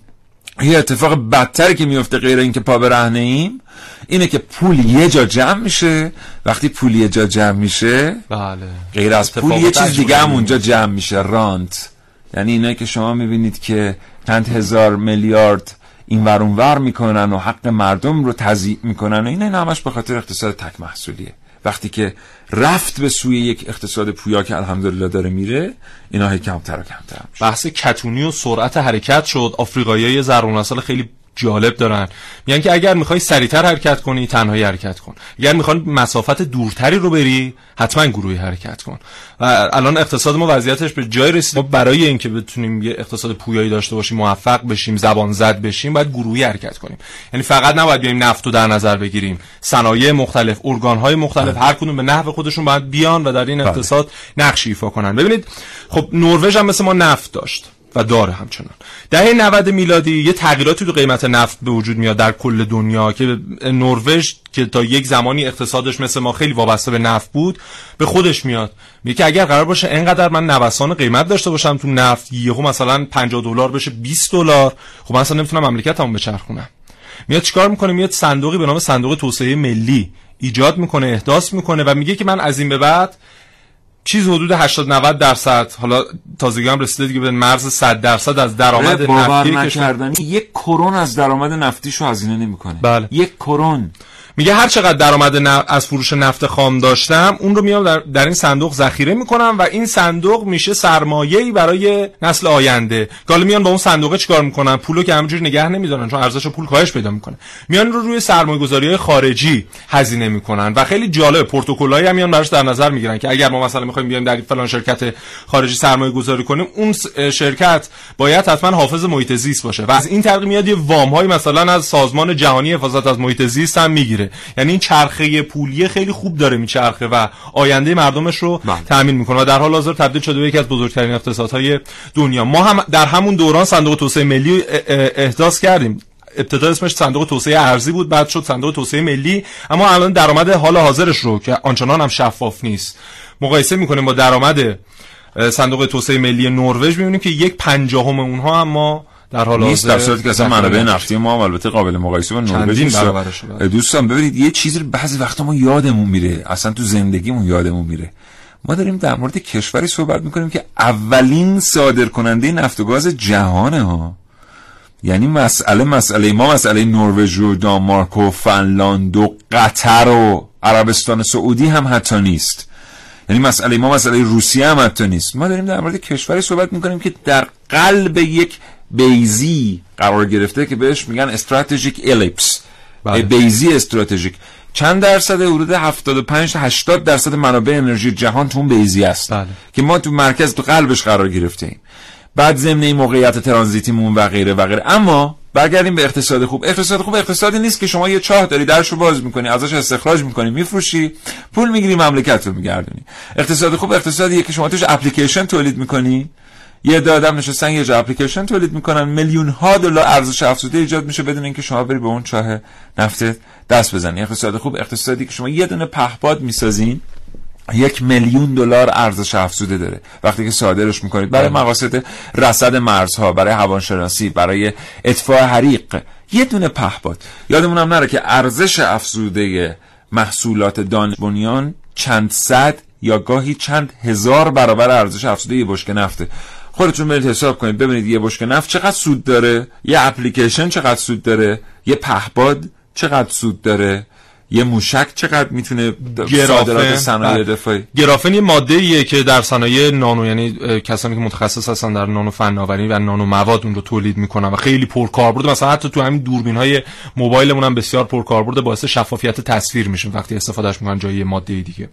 A: یه اتفاق بدتری که میفته غیر اینکه پا برهنه ایم اینه که پول یه جا جمع میشه. وقتی پول یه جا جمع میشه
B: بله.
A: غیر از پول یه چیز دیگه هم اونجا جمع میشه. رانت. یعنی اینایی که شما می‌بینید که چند هزار میلیارد این ور ور می‌کنن و حق مردم رو تضییع می‌کنن و این این همش به خاطر اقتصاد تک محصولیه. وقتی که رفت به سوی یک اقتصاد پویا که الحمدلله داره میره اینا هی کمتر و کمتر
B: بحث کتونی و سرعت حرکت شد. آفریقایی زرون خیلی جالب دارن. میگن که اگر می‌خوای سریعتر حرکت کنی تنهایی حرکت کن. اگر می‌خوای مسافت دورتری رو بری حتما گروهی حرکت کن. و الان اقتصاد ما وضعیتش به جای رسید. ما برای اینکه بتونیم یه اقتصاد پویایی داشته باشیم موفق بشیم زبان زد بشیم باید گروهی حرکت کنیم. یعنی فقط نباید بیایم نفت رو در نظر بگیریم. صنایع مختلف ارگان مختلف هر کدوم به نحو خودشون باید بیان و در این بله. اقتصاد نقش ایفا کنن. ببینید خب نروژ هم مثل ما نفت داشت. و داره همچنان. دهه 90 میلادی یه تغییراتی تو قیمت نفت به وجود میاد در کل دنیا که نروژ که تا یک زمانی اقتصادش مثل ما خیلی وابسته به نفت بود به خودش میاد. میگه که اگر قرار باشه انقدر من نوسان قیمت داشته باشم تو نفت یهو مثلا 50 دلار بشه 20 دلار خب من اصلا نمی‌تونم مملکتمو بچرخونم. میاد چیکار می‌کنه؟ میاد صندوقی به نام صندوق توسعه ملی ایجاد می‌کنه احداث می‌کنه و میگه که من از این به بعد چیز حدود 80 90 درصد. حالا تازگی هم رسیده دیگه به مرز 100 درصد از درآمد نفتی
A: نکردنی یک کرون از درآمد نفتیشو هزینه نمی‌کنه.
B: بله.
A: یک کرون.
B: میگه هر چقدر درآمد از فروش نفت خام داشتم اون رو میام در, در این صندوق ذخیره می‌کنم و این صندوق میشه سرمایه‌ای برای نسل آینده. حالا میان با اون صندوق چیکار می‌کنن؟ پولو که همینجوری نگه نمیدارن چون ارزش پول کاهش پیدا می‌کنه. میان رو روی سرمایه‌گذاری های خارجی هزینه می‌کنن و خیلی جالب پروتکلایی هم میان براش در نظر می‌گیرن که اگر ما مثلا می‌خوایم بیایم در فلان شرکت خارجی سرمایه گذاری کنیم اون شرکت باید حتما حافظ محیط زیست باشه. و از این طریق میاد یه وام های مثلا از سازمان جهانی حفاظت از محیط زیست هم می‌گیره. یعنی این چرخه پولی خیلی خوب داره میچرخه و آینده مردمش رو بله. تامین می‌کنه. و در حال حاضر تبدیل شده به یکی از بزرگترین اقتصادهای دنیا. ما هم در همون دوران صندوق توسعه ملی احداث کردیم. ابتدا اسمش صندوق توسعه ارزی بود بعد شد صندوق توسعه ملی. اما الان درآمد حال حاضرش رو که آنچنان هم شفاف نیست مقایسه می‌کنیم با درآمد صندوق توسعه ملی نروژ. می‌بینیم که یک پنجاهم اونها هم ما در حال
A: نیست در صورتی که اصلا منابع نفتی ما هم البته قابل مقایسه با نروژ نیست دوستان ببینید یه چیزی بعضی وقتا ما یادمون میره. اصلا تو زندگیمون یادمون میره. ما داریم در مورد کشوری صحبت می‌کنیم که اولین صادر کننده نفت و گاز جهانه ها. یعنی مسئله مسئله ما مسئله نروژ و دانمارک و فنلاند و قطر و عربستان سعودی هم حتی نیست. یعنی مسئله ما مسئله روسیه هم حتی نیست. ما داریم در مورد کشوری صحبت می‌کنیم که در قلب یک بیزی. قرار گرفته که بهش میگن استراتژیک الیپس بله. بیزی استراتژیک. چند درصد حدود 75 تا 80 درصد منابع انرژی جهان تو اون بیزی است بله. که ما تو مرکز تو قلبش قرار گرفتیم بعد ضمن این موقعیت ترانزیتیمون و غیره و غیره. اما برگردیم به اقتصاد خوب. اقتصاد خوب اقتصادی نیست که شما یه چاه داری درشو باز می‌کنی ازش استخراج می‌کنی میفروشی پول می‌گیری مملکت رو میگردونی. اقتصاد خوب اقتصادیه که شما توش اپلیکیشن تولید می‌کنی. یه دادم نشستن یه جا اپلیکیشن تولید می‌کنن. میلیون ها دلار ارزش افزوده ایجاد میشه بدون اینکه شما بری به اون چاه نفت دست بزنی. اقتصاد خوب اقتصادی که شما یه دونه پهپاد می‌سازین یک میلیون دلار ارزش افزوده داره. وقتی که صادرش می‌کنید. برای بله. مقاصد رصد مرزها برای هواشناسی برای اطفاء حریق یه دونه پهپاد. یادمونم نره که ارزش افزوده محصولات دانش بنیان چند صد یا گاهی چند هزار برابر ارزش افزوده یه بشکه نفته. خودتون برید حساب کنید ببینید یه بشکه نفت چقدر سود داره یه اپلیکیشن چقدر سود داره یه پهپاد چقدر سود داره. یه موشک چقدر می‌تونه صادرات صنایع بله. دفاعی؟
B: گرافن یه ماده ایه که در صنایع نانو یعنی کسانی که متخصص هستن در نانو فناوری و نانو مواد اون رو تولید می‌کنن و خیلی پرکاربرد. مثلا حتی تو همین دوربین های موبایلمون هم بسیار پرکاربرد باعث شفافیت تصویر میشه وقتی استفادهش می‌کنن جای ماده دیگه.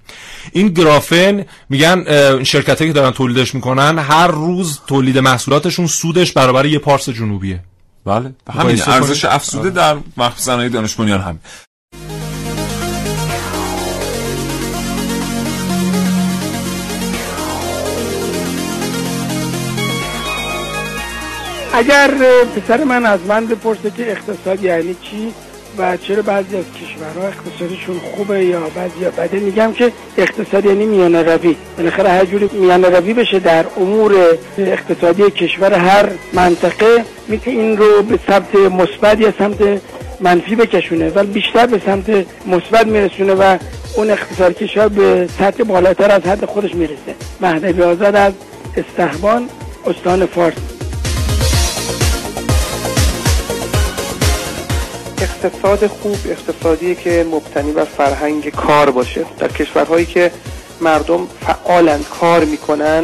B: این گرافن میگن شرکتایی که دارن تولیدش می‌کنن هر روز تولید محصولاتشون سودش برابر یه پارس جنوبیه.
A: بله. همین ارزش افزوده در صنایع دانش بنیان هم
F: اگر پسر من از من بپرسه که اقتصاد یعنی چی و چرا بعضی از کشورها اقتصادشون خوبه یا بعضی بده میگم که اقتصاد یعنی میانه روی. بالاخره هر جوری میانه روی بشه در امور اقتصادی کشور هر منطقه می‌تونه این رو به سمت مثبت یا سمت منفی بکشونه ولی بیشتر به سمت مثبت میرسونه و اون اقتصاد کشور به سطح بالاتر از حد خودش می‌رسه. مهدوی آزاد از استحبان استان فارس.
H: اقتصاد خوب اقتصادی که مبتنی بر فرهنگ کار باشه. در کشورهایی که مردم فعالند کار می‌کنن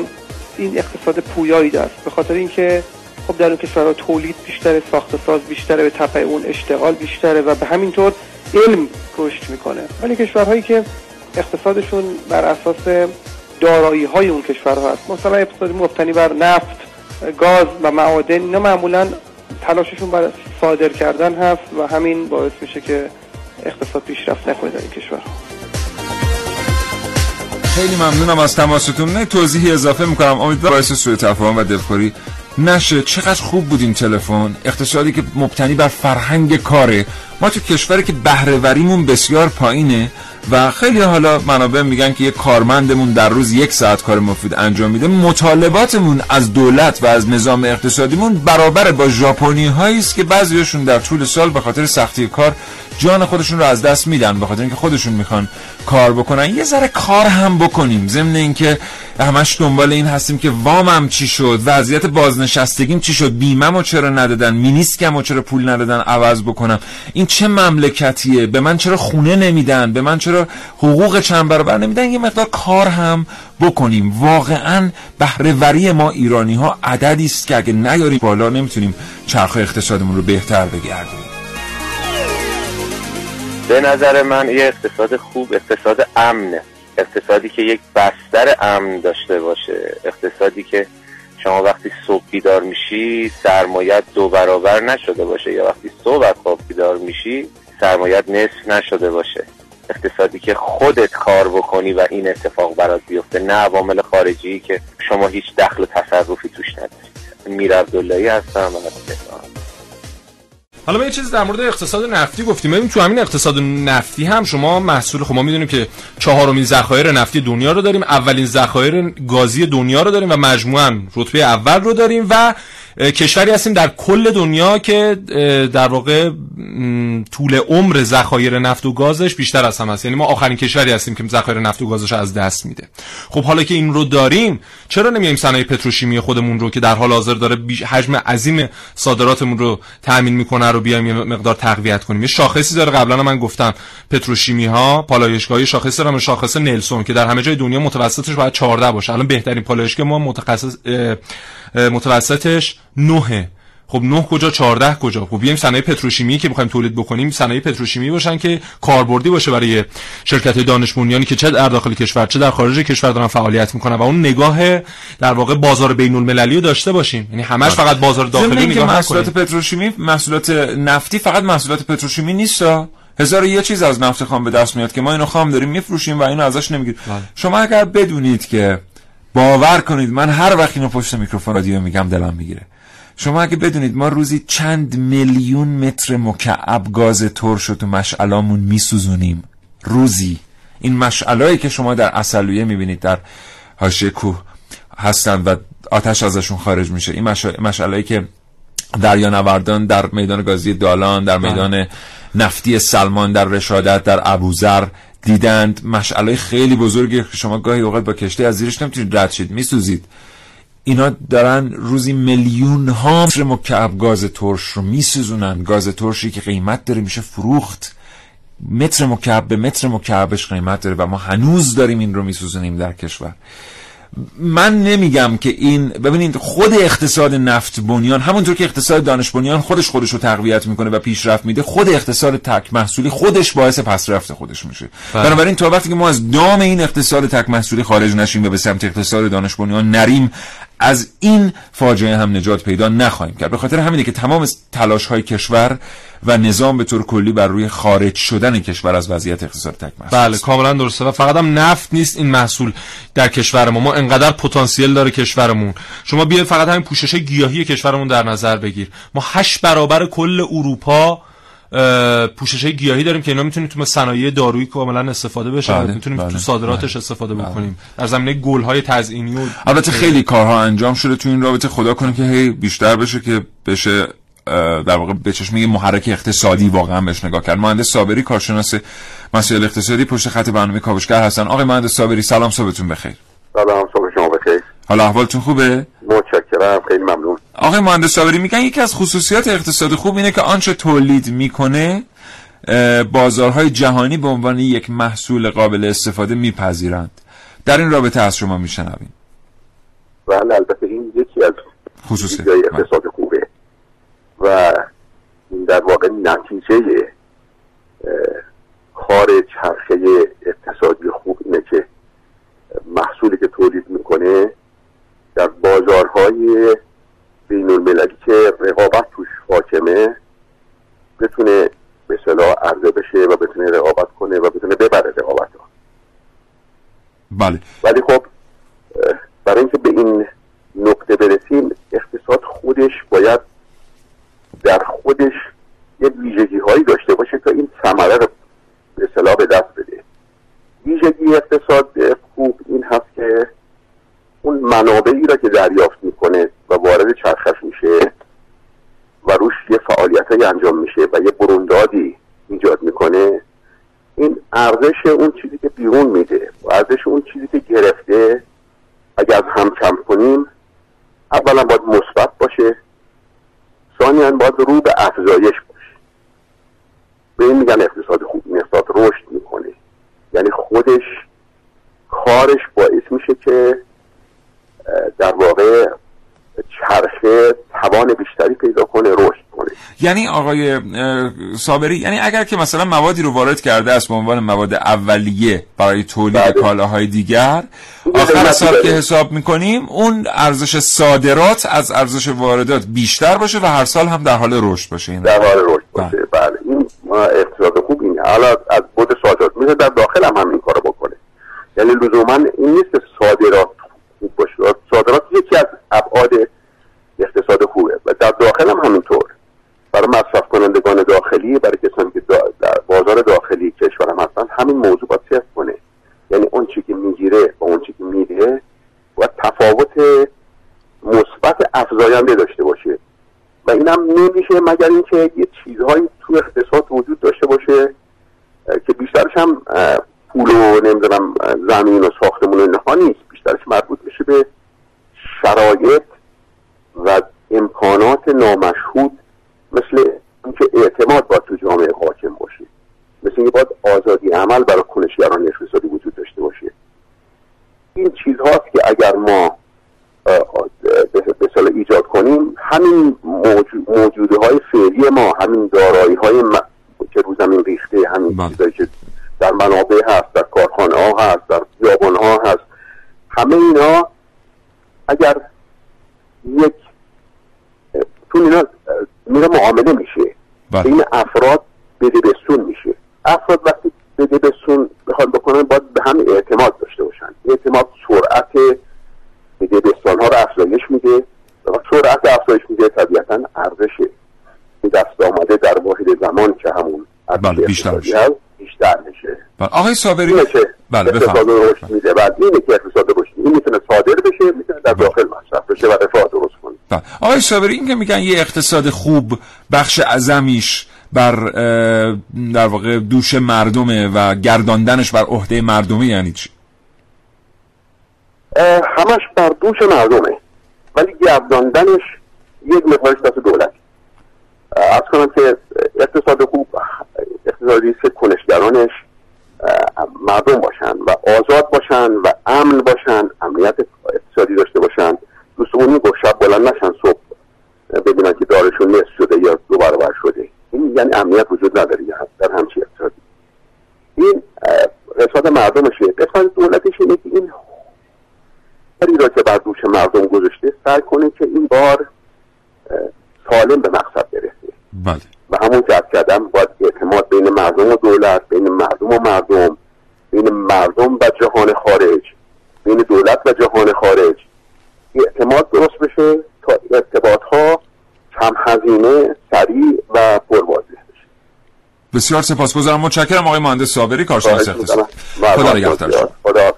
H: این اقتصاد پویایی داره. به خاطر اینکه خب در اون کشورها تولید بیشتره ساخت ساز بیشتره به تپه اون اشتغال بیشتره و به همین طور علم رشد می‌کنه. ولی کشورهایی که اقتصادشون بر اساس دارایی های اون کشورها هست مثلا اقتصادی مبتنی بر نفت گاز و معادن اینا معمولا تلاششون برای صادر کردن هست و همین باعث میشه که اقتصاد پیشرفت نکنه در این کشور.
A: خیلی ممنونم از تماستون. نه توضیحی اضافه می‌کنم. امیدوارم باعث سوء تفاهم و دلخوری نشه. چقدر خوب بود این تلفن. اقتصادی که مبتنی بر فرهنگ کاره. ما تو کشوری که بهرهوریمون بسیار پایینه و خیلی حالا منابع میگن که یک کارمندمون در روز یک ساعت کار مفید انجام میده. مطالباتمون از دولت و از نظام اقتصادیمون برابر با ژاپنی هایی است که بعضیشون در طول سال به خاطر سختی کار جان خودشون رو از دست میدن به خاطر اینکه خودشون می‌خوان کار بکنن. یه ذره کار هم بکنیم. ضمن اینکه همش دنبال این هستیم که وامم چی شد وضعیت بازنشستگیم چی شد بیمه‌مو چرا ندادن مینیسکمو چرا پول ندادن عوض بکنم. این چه مملکتیه؟ به من چرا خونه نمیدن؟ به من چرا حقوق چند برابر نمیدن؟ یه مقدار کار هم بکنیم. واقعا بهرهوری ما ایرانی ها عددی است که اگه نیاریم بالا نمی‌تونیم چرخ اقتصادمون رو بهتر بگردونیم.
I: به نظر من یه اقتصاد خوب اقتصاد امنه. اقتصادی که یک بستر امن داشته باشه. اقتصادی که شما وقتی صبح بیدار میشی سرمایت دو برابر نشده باشه. یا وقتی صبح از خواب بیدار میشی سرمایت نصف نشده باشه. اقتصادی که خودت کار بکنی و این اتفاق برات بیفته نه عوامل خارجی که شما هیچ دخل و تصرفی توش ندارید میر عبداللهی هستم و
B: حالا ما یه چیز در مورد اقتصاد نفتی گفتیم. ببین تو همین اقتصاد نفتی هم شما محصول خب ما می‌دونیم که چهارمین ذخایر نفتی دنیا رو داریم اولین ذخایر گازی دنیا رو داریم و مجموعا رتبه اول رو داریم و کشوری هستیم در کل دنیا که در واقع طول عمر ذخایر نفت و گازش بیشتر از هم هست. یعنی ما آخرین کشوری هستیم که ذخایر نفت و گازش از دست میده. خب حالا که این رو داریم چرا نمیایم صنایع پتروشیمی خودمون رو که در حال حاضر داره حجم عظیم صادراتمون رو تامین می‌کنه رو بیایم یه مقدار تقویت کنیم. یه شاخصی داره. قبلا من گفتم پتروشیمی ها پالایشگاهی شاخص داره شاخص نلسون که در همه جای دنیا متوسطش باید 14 باشه. الان بهترین پالایشگاه ما متخصص متوسطش 9 خب 9 کجا 14 کجا؟ خب بیایم صنایع پتروشیمی که می‌خوایم تولید بکنیم صنایع پتروشیمی باشن که کاربردی باشه برای شرکت دانش بنیانی که چه در داخل کشور چه در خارج کشور دارن فعالیت می‌کنن و اون نگاه در واقع بازار بین المللی رو داشته باشیم. یعنی همش بله. فقط بازار داخلی نگاه
A: محصولات پتروشیمی محصولات نفتی فقط محصولات پتروشیمی نیست هزار یه چیز از نفت خام به دست میاد که ما اینو خام داریم میفروشیم و اینو ازش نمی‌گیریم. بله. شما اگر بدونید که باور کنید من هر وقت اینو پشت میکروفون رادیو میگم دلم می‌گیره. شما اگه بدونید ما روزی چند میلیون متر مکعب گاز ترش رو تو مشعلامون میسوزونیم. روزی. این مشعلایی که شما در اصلویه می‌بینید در حاشیه کوه هستند و آتش ازشون خارج میشه. این مشعلایی که دریانوردان در میدان گازی دالان در میدان نفتی سلمان در رشادت در ابوذر دیدند. مشعلای خیلی بزرگی که شما گاهی اوقات با کشتی از زیرش نمی‌تونید رد شید میسوزید. اینا دارن روزی میلیون ها متر مکعب گاز ترش رو میسوزونن. گاز ترشی که قیمت داره میشه فروخت. متر مکعب به متر مکعبش قیمت داره و ما هنوز داریم این رو میسوزونیم در کشور. من نمیگم که این ببینید خود اقتصاد نفت بنیان همونطور که اقتصاد دانش بنیان خودش خودش رو تقویت می‌کنه و پیشرفت میده خود اقتصاد تک محصولی خودش باعث پسرفت خودش میشه. بله. بنابراین تا وقتی که ما از دام این اقتصاد تک محصولی خارج نشیم و به سمت اقتصاد دانش بنیان نریم از این فاجعه هم نجات پیدا نخواهیم کرد. به خاطر همینه که تمام تلاش های کشور و نظام به طور کلی بر روی خارج شدن کشور از وضعیت اقتصاد تک محصول
B: بله کاملا درسته و فقط هم نفت نیست این محصول در کشور ما. ما انقدر پتانسیل داره کشورمون. شما بیا فقط همین پوشش گیاهی کشورمون در نظر بگیر. ما هشت برابر کل اروپا پوشش گیاهی داریم که اینا می‌تونیم تو صنایع دارویی کاملا استفاده بشه. بله، می‌تونیم بله، تو صادراتش بله، استفاده بله. بکنیم. در زمینه گل های تزئینی و
A: البته خیلی. کارها انجام شده تو این رابطه. خدا کنه که هی بیشتر بشه که بشه در واقع به چشم یه محرک اقتصادی واقعا بهش نگاه کرد. مهندس صابری کارشناس مسائل اقتصادی پشت خط برنامه کاوشگر هستن. آقای مهندس صابری سلام صبحتون بخیر.
J: سلام
A: حالا احوالتون خوبه؟
J: متشکرم خیلی ممنون.
A: آقای مهندس صابری میگن یکی از خصوصیات اقتصاد خوب اینه که آنچه تولید می‌کنه بازارهای جهانی به عنوان یک محصول قابل استفاده میپذیرند. در این رابطه از شما میشنویم.
J: بله البته این یکی از خصوصیات. اقتصاد خوبه. و این در واقع نتیجه خارج چرخه اقتصادی خوب اینه که محصولی که تولید می‌کنه در بازارهای بین المللی که رقابت توش حاکمه بتونه به صلاح عرضه بشه و بتونه رقابت کنه و بتونه ببره رقابت ها
A: بله
J: ولی خب برای اینکه به این نقطه برسیم اقتصاد خودش باید در خودش یه ویژگی هایی داشته باشه تا این ثمره رو به صلاح به دست بده ویژگی اقتصاد خوب این هست که اون منابعی را که دریافت می‌کنه و وارد چرخش میشه و روش یه فعالیت انجام میشه و یه بروندادی ایجاد می‌کنه این ارزش اون چیزی که بیرون میده و ارزش اون چیزی که گرفته اگر هم کم کنیم اولا باید مثبت باشه ثانیا باید رو به افزایش باشه به این میگن اقتصاد خوب این اقتصاد رشد می‌کنه یعنی خودش کارش باعث میشه که در واقع چرخه توان بیشتری پیدا کنه رشد کنه
A: یعنی آقای صابری یعنی اگر که مثلا موادی رو وارد کرده است به عنوان مواد اولیه برای تولید بله. کالاهای دیگر آخر سال که حساب می‌کنیم اون ارزش صادرات از ارزش واردات بیشتر باشه و هر سال هم در حال رشد باشه. این
J: در حال رشد. باشه. بله, بله. این اقتصاد خوب اینه. حالا از بود صادرات میشه در داخل هم همین کارو بکنه. یعنی لزوما این نیست صادرات خوب باشه صادرات یکی از ابعاد اقتصاد خوبه و در داخل هم همینطور برای مصرف کنندگان داخلی برای کسانی که در بازار داخلی کشور هم هستن همین موضوع باید صرف کنه یعنی اون چی که می‌گیره و اون چی که میده و تفاوت مثبت افزاینده داشته باشه و اینم نمیشه مگر اینکه یه چیزهایی تو اقتصاد وجود داشته باشه که بیشترش هم پول و نمی‌دونم زمین و ساختمون اینها نیست بیشترش مربوط میشه به شرایط و امکانات نامشهود مثل اینکه اعتماد باید تو جامعه حاکم باشه مثل اینکه باید آزادی عمل برای کنشگران اقتصادی وجود داشته باشه این چیزهاست که اگر ما به سال ایجاد کنیم همین موجوده های فعلی ما همین دارایی های که رو زمین ریخته همین بله. چیزهایی که در منابع هست در کارخانه ها هست در بیابان ها هست همه اینا اگر یک تو اینا میره معامله میشه بله. این افراد بده بسون میشه افراد وقتی بده بسون بخواد بکنن باید به هم اعتماد داشته باشن اعتماد سرعت بده بستان ها رو افزایش میده سرعت افزایش میده طبیعتا ارزش دست آمده در واحد زمان که همون
A: بله بیشتر میشه.
J: بیشتر میشه.
A: بله آقای صابری
J: بله اقتصاد رشد میده بعد اینه که اقتصاد رشد این می‌تونه صادر بشه می‌تونه در. داخل مصرف بشه و رفاه درست کنه.
A: بله. آقای صابری این که میگن یه اقتصاد خوب بخش اعظمیش بر در واقع دوش مردمه و گرداندنش بر عهده مردمه یعنی چی؟
J: همش بر دوش مردمه. ولی گرداندنش یک مقدارش دست دولت. از کنم که اقتصاد خوب اقتصادی که کنشگرانش مردم باشن و آزاد باشن و امن باشن امنیت اقتصادی داشته باشن. دوستمون می‌گفت شب بلند نشن صبح ببینن که دارشون نصف شده یا دو برابر شده. این یعنی امنیت وجود نداره در همچی اقتصادی. این قسمت مردمشه. قسمت دولتش اینه که این کاری را که بر دوش مردم گذاشته سعی کنه که این بار سالم به مقصد برسه.
A: بله.
J: و همون که کردم باید اعتماد بین مردم و دولت بین مردم و مردم بین مردم و جهان خارج بین دولت و جهان خارج. اعتماد درست بشه تا ارتباط ها کم هزینه سریع و پرواضح بشه.
A: بسیار سپاسگزارم. متشکرم آقای مهندس صابری. کارشناس اقتصاد خدا نگهدار.
J: خدا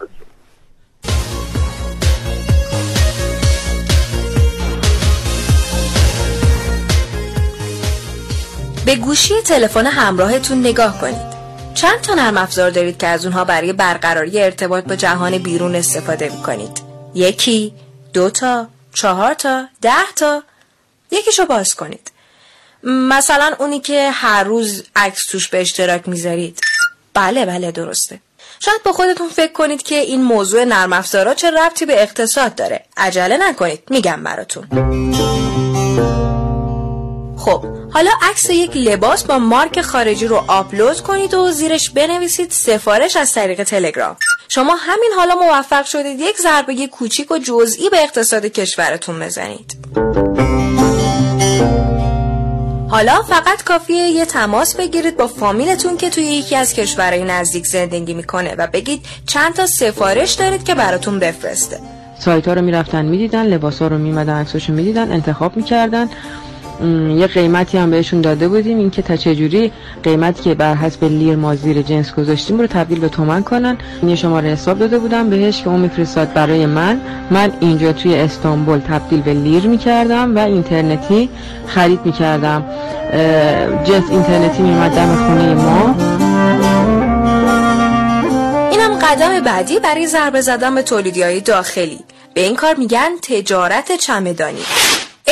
E: به گوشی تلفن همراهتون نگاه کنید. چند تا نرم افزار دارید که از اونها برای برقراری ارتباط با جهان بیرون استفاده می کنید؟ یکی، دو تا، چهار تا، ده تا یکیشو باز کنید. مثلا اونی که هر روز عکس توش به اشتراک می‌ذارید. بله بله درسته. شاید با خودتون فکر کنید که این موضوع نرم افزارا چه ربطی به اقتصاد داره. عجله نکنید میگم براتون. خب حالا عکس یک لباس با مارک خارجی رو آپلود کنید و زیرش بنویسید سفارش از طریق تلگرام. شما همین حالا موفق شدید یک ضربه کوچیک و جزئی به اقتصاد کشورتون بزنید. حالا فقط کافیه یه تماس بگیرید با فامیلتون که توی یکی از کشورهای نزدیک زندگی می‌کنه و بگید چند تا سفارش دارید که براتون بفرسته.
K: سایت ها رو می‌رفتن می‌دیدن لباس ها رو میمدن عکساشو می‌دیدن انتخاب می‌کردن. یه قیمتی هم بهشون داده بودیم. اینکه تا چجوری قیمتی که بر حسب لیر ما زیر جنس گذاشتیم رو تبدیل به تومن کنن. یه شماره حساب داده بودم بهش که اون میفرستاد برای من. من اینجا توی استانبول تبدیل به لیر می‌کردم و اینترنتی خرید می‌کردم. جنس اینترنتی میمد دم خونه ما.
E: اینم قدم بعدی برای ضربه زدن به تولیدی های داخلی. به این کار میگن تجارت چمدانی.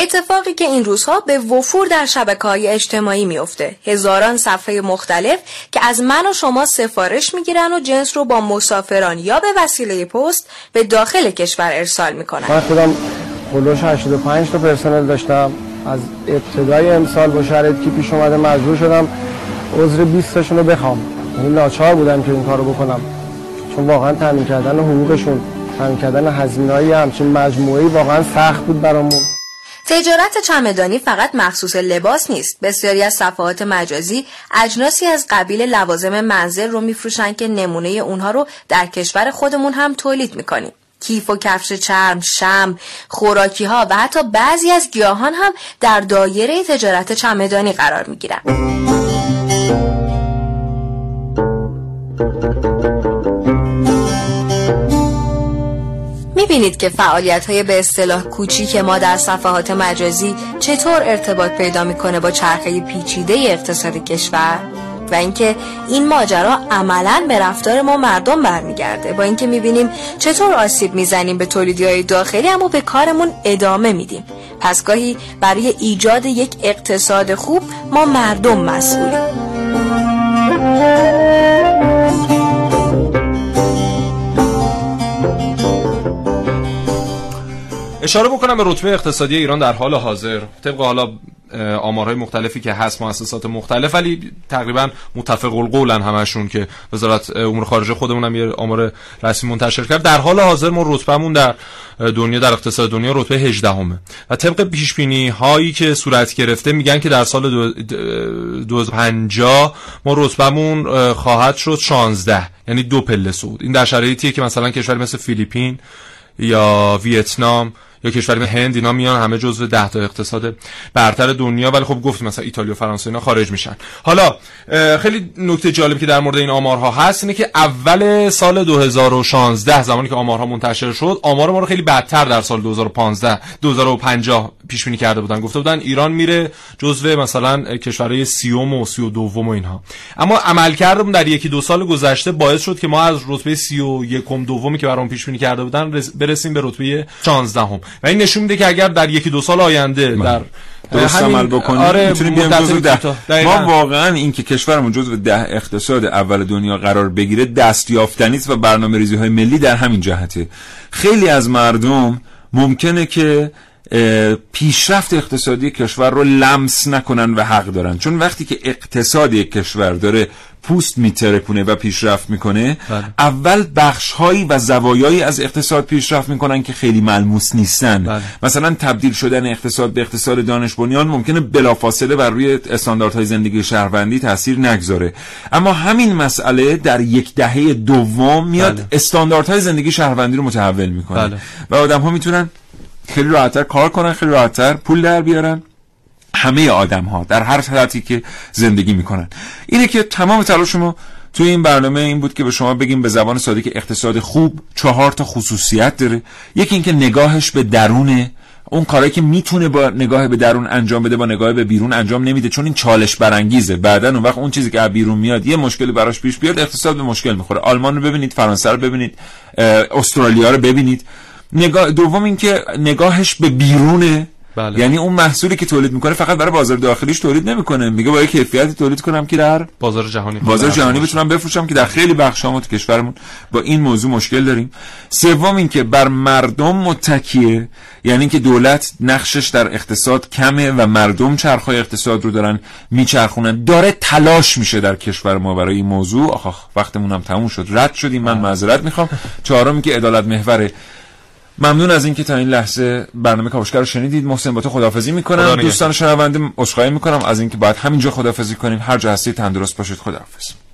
E: اتفاقی که این روزها به وفور در شبکه های اجتماعی میفته هزاران صفحه مختلف که از من و شما سفارش می‌گیرن و جنس رو با مسافران یا به وسیله پست به داخل کشور ارسال می‌کنن.
L: من خودم خلوش 85 تا پرسنل داشتم. از ابتدای امسال با شرایطی که پیش اومده مجبور شدم عذر 20 تاشون رو بخوام. یعنی ناچار بودم که این کارو بکنم. چون واقعا تامین کردن حقوقشون تامین کردن هزینه‌های همچین مجموعی واقعا سخت بود برامون.
E: تجارت چمدانی فقط مخصوص لباس نیست بسیاری از صفحات مجازی اجناسی از قبیل لوازم منزل رو میفروشن که نمونه اونها رو در کشور خودمون هم تولید می‌کنیم کیف و کفش چرم، شم، خوراکی ها و حتی بعضی از گیاهان هم در دایره تجارت چمدانی قرار می گیرن. می‌بینید که فعالیت های به اصطلاح کوچیک ما در صفحات مجازی چطور ارتباط پیدا می‌کنه با چرخه پیچیده اقتصاد کشور؟ و اینکه این ماجرا عملا به رفتار ما مردم برمیگرده. با اینکه می‌بینیم چطور آسیب می‌زنیم به تولیدی های داخلی اما به کارمون ادامه میدیم. پس گاهی برای ایجاد یک اقتصاد خوب ما مردم مسئولیم.
B: اشاره بکنم به رتبه اقتصادی ایران در حال حاضر. طبق حالا آمارهای مختلفی که هست مؤسسات مختلف ولی تقریبا متفق القولن همشون که وزارت امور خارجه خودمون هم یه آمار رسمی منتشر کرد. در حال حاضر ما رتبهمون در دنیا در اقتصاد دنیا رتبه 18 همه و طبق پیش بینی هایی که صورت گرفته میگن که در سال 2050 ما رتبهمون خواهد شد 16 یعنی دو پله صعود. این در شرایطیه که مثلا کشوری مثل فیلیپین یا ویتنام یا کشور هند اینا میان همه جزو ده تا اقتصاد برتر دنیا ولی خب گفتیم مثلا ایتالیا و فرانسه اینا خارج میشن. حالا خیلی نکته جالبی که در مورد این آمارها هست اینه که اول سال 2016 زمانی که آمارها منتشر شد آمار ما رو خیلی بدتر در سال 2015 2050 پیش بینی کرده بودن. گفته بودن ایران میره جزو مثلا کشورهای سیوم و سی و دوم و اینها. اما عملکردمون در یکی دو سال گذشته باعث شد که ما از رتبه سی و یکم دومی که برام پیش بینی کرده بودن برسیم به رتبه 16 هم و این نشون میده که اگر در یکی دو سال آینده در
A: درست عمل بکنیم
B: آره
A: ده. ما واقعا این که کشورمون جزو ده اقتصاد اول دنیا قرار بگیره دست یافتنی و برنامه ریزی های ملی در همین جهته. خیلی از مردم ممکنه که پیشرفت اقتصادی کشور رو لمس نکنن و حق دارن چون وقتی که اقتصاد یک کشور داره پوست میترکونه و پیشرفت می‌کنه بله. اول بخش هایی و زوایایی از اقتصاد پیشرفت می‌کنن که خیلی ملموس نیستن بله. مثلا تبدیل شدن اقتصاد به اقتصاد دانش بنیان ممکنه بلافاصله بر روی استانداردهای زندگی شهروندی تاثیر نگذاره اما همین مسئله در یک دهه دوم میاد بله. استانداردهای زندگی شهروندی رو متحول می‌کنه بله. و آدم ها می‌تونن خیلی راحتتر کار کنن خیلی راحتتر پول در بیارن. همه آدم ها در هر حالتی که زندگی می‌کنن. اینه که تمام تلاش ما توی این برنامه این بود که به شما بگیم به زبان ساده که اقتصاد خوب چهار تا خصوصیت داره. یکی اینکه نگاهش به درونه اون کاری که می‌تونه با نگاه به درون انجام بده با نگاه به بیرون انجام نمیده چون این چالش برانگیزه. بعدا اون وقت اون چیزی که از بیرون میاد یه مشکلی براش پیش بیاد اقتصاد به مشکل می‌خوره. آلمان رو ببینید فرانسه رو ببینید استرالیا رو ببینید. نگاه دوم اینکه نگاهش به بیرونه. بله. یعنی اون محصولی که تولید می‌کنه فقط برای بازار داخلیش تولید نمی‌کنه. میگه با کیفیتی تولید کنم که در
B: بازار جهانی
A: بازار جهانی بتونم بفروشم که در خیلی بخشامو تو کشورمون با این موضوع مشکل داریم. سوم اینکه بر مردم متکیه. یعنی که دولت نقشش در اقتصاد کمه و مردم چرخهای اقتصاد رو دارن میچرخونن. داره تلاش میشه در کشور ما برای این موضوع. آخ وقتمون هم تموم شد. رد شدیم. من معذرت می‌خوام. چهارم که عدالت محور ممنون از اینکه تا این لحظه برنامه کاوشگر رو شنیدید. محسن با تو خدافظی می‌کنم دوستان شنونده عذرخواهی می‌کنم. از اینکه باید همینجا خدافظی کنیم هر جا هستید تندرست باشید. خداحافظ.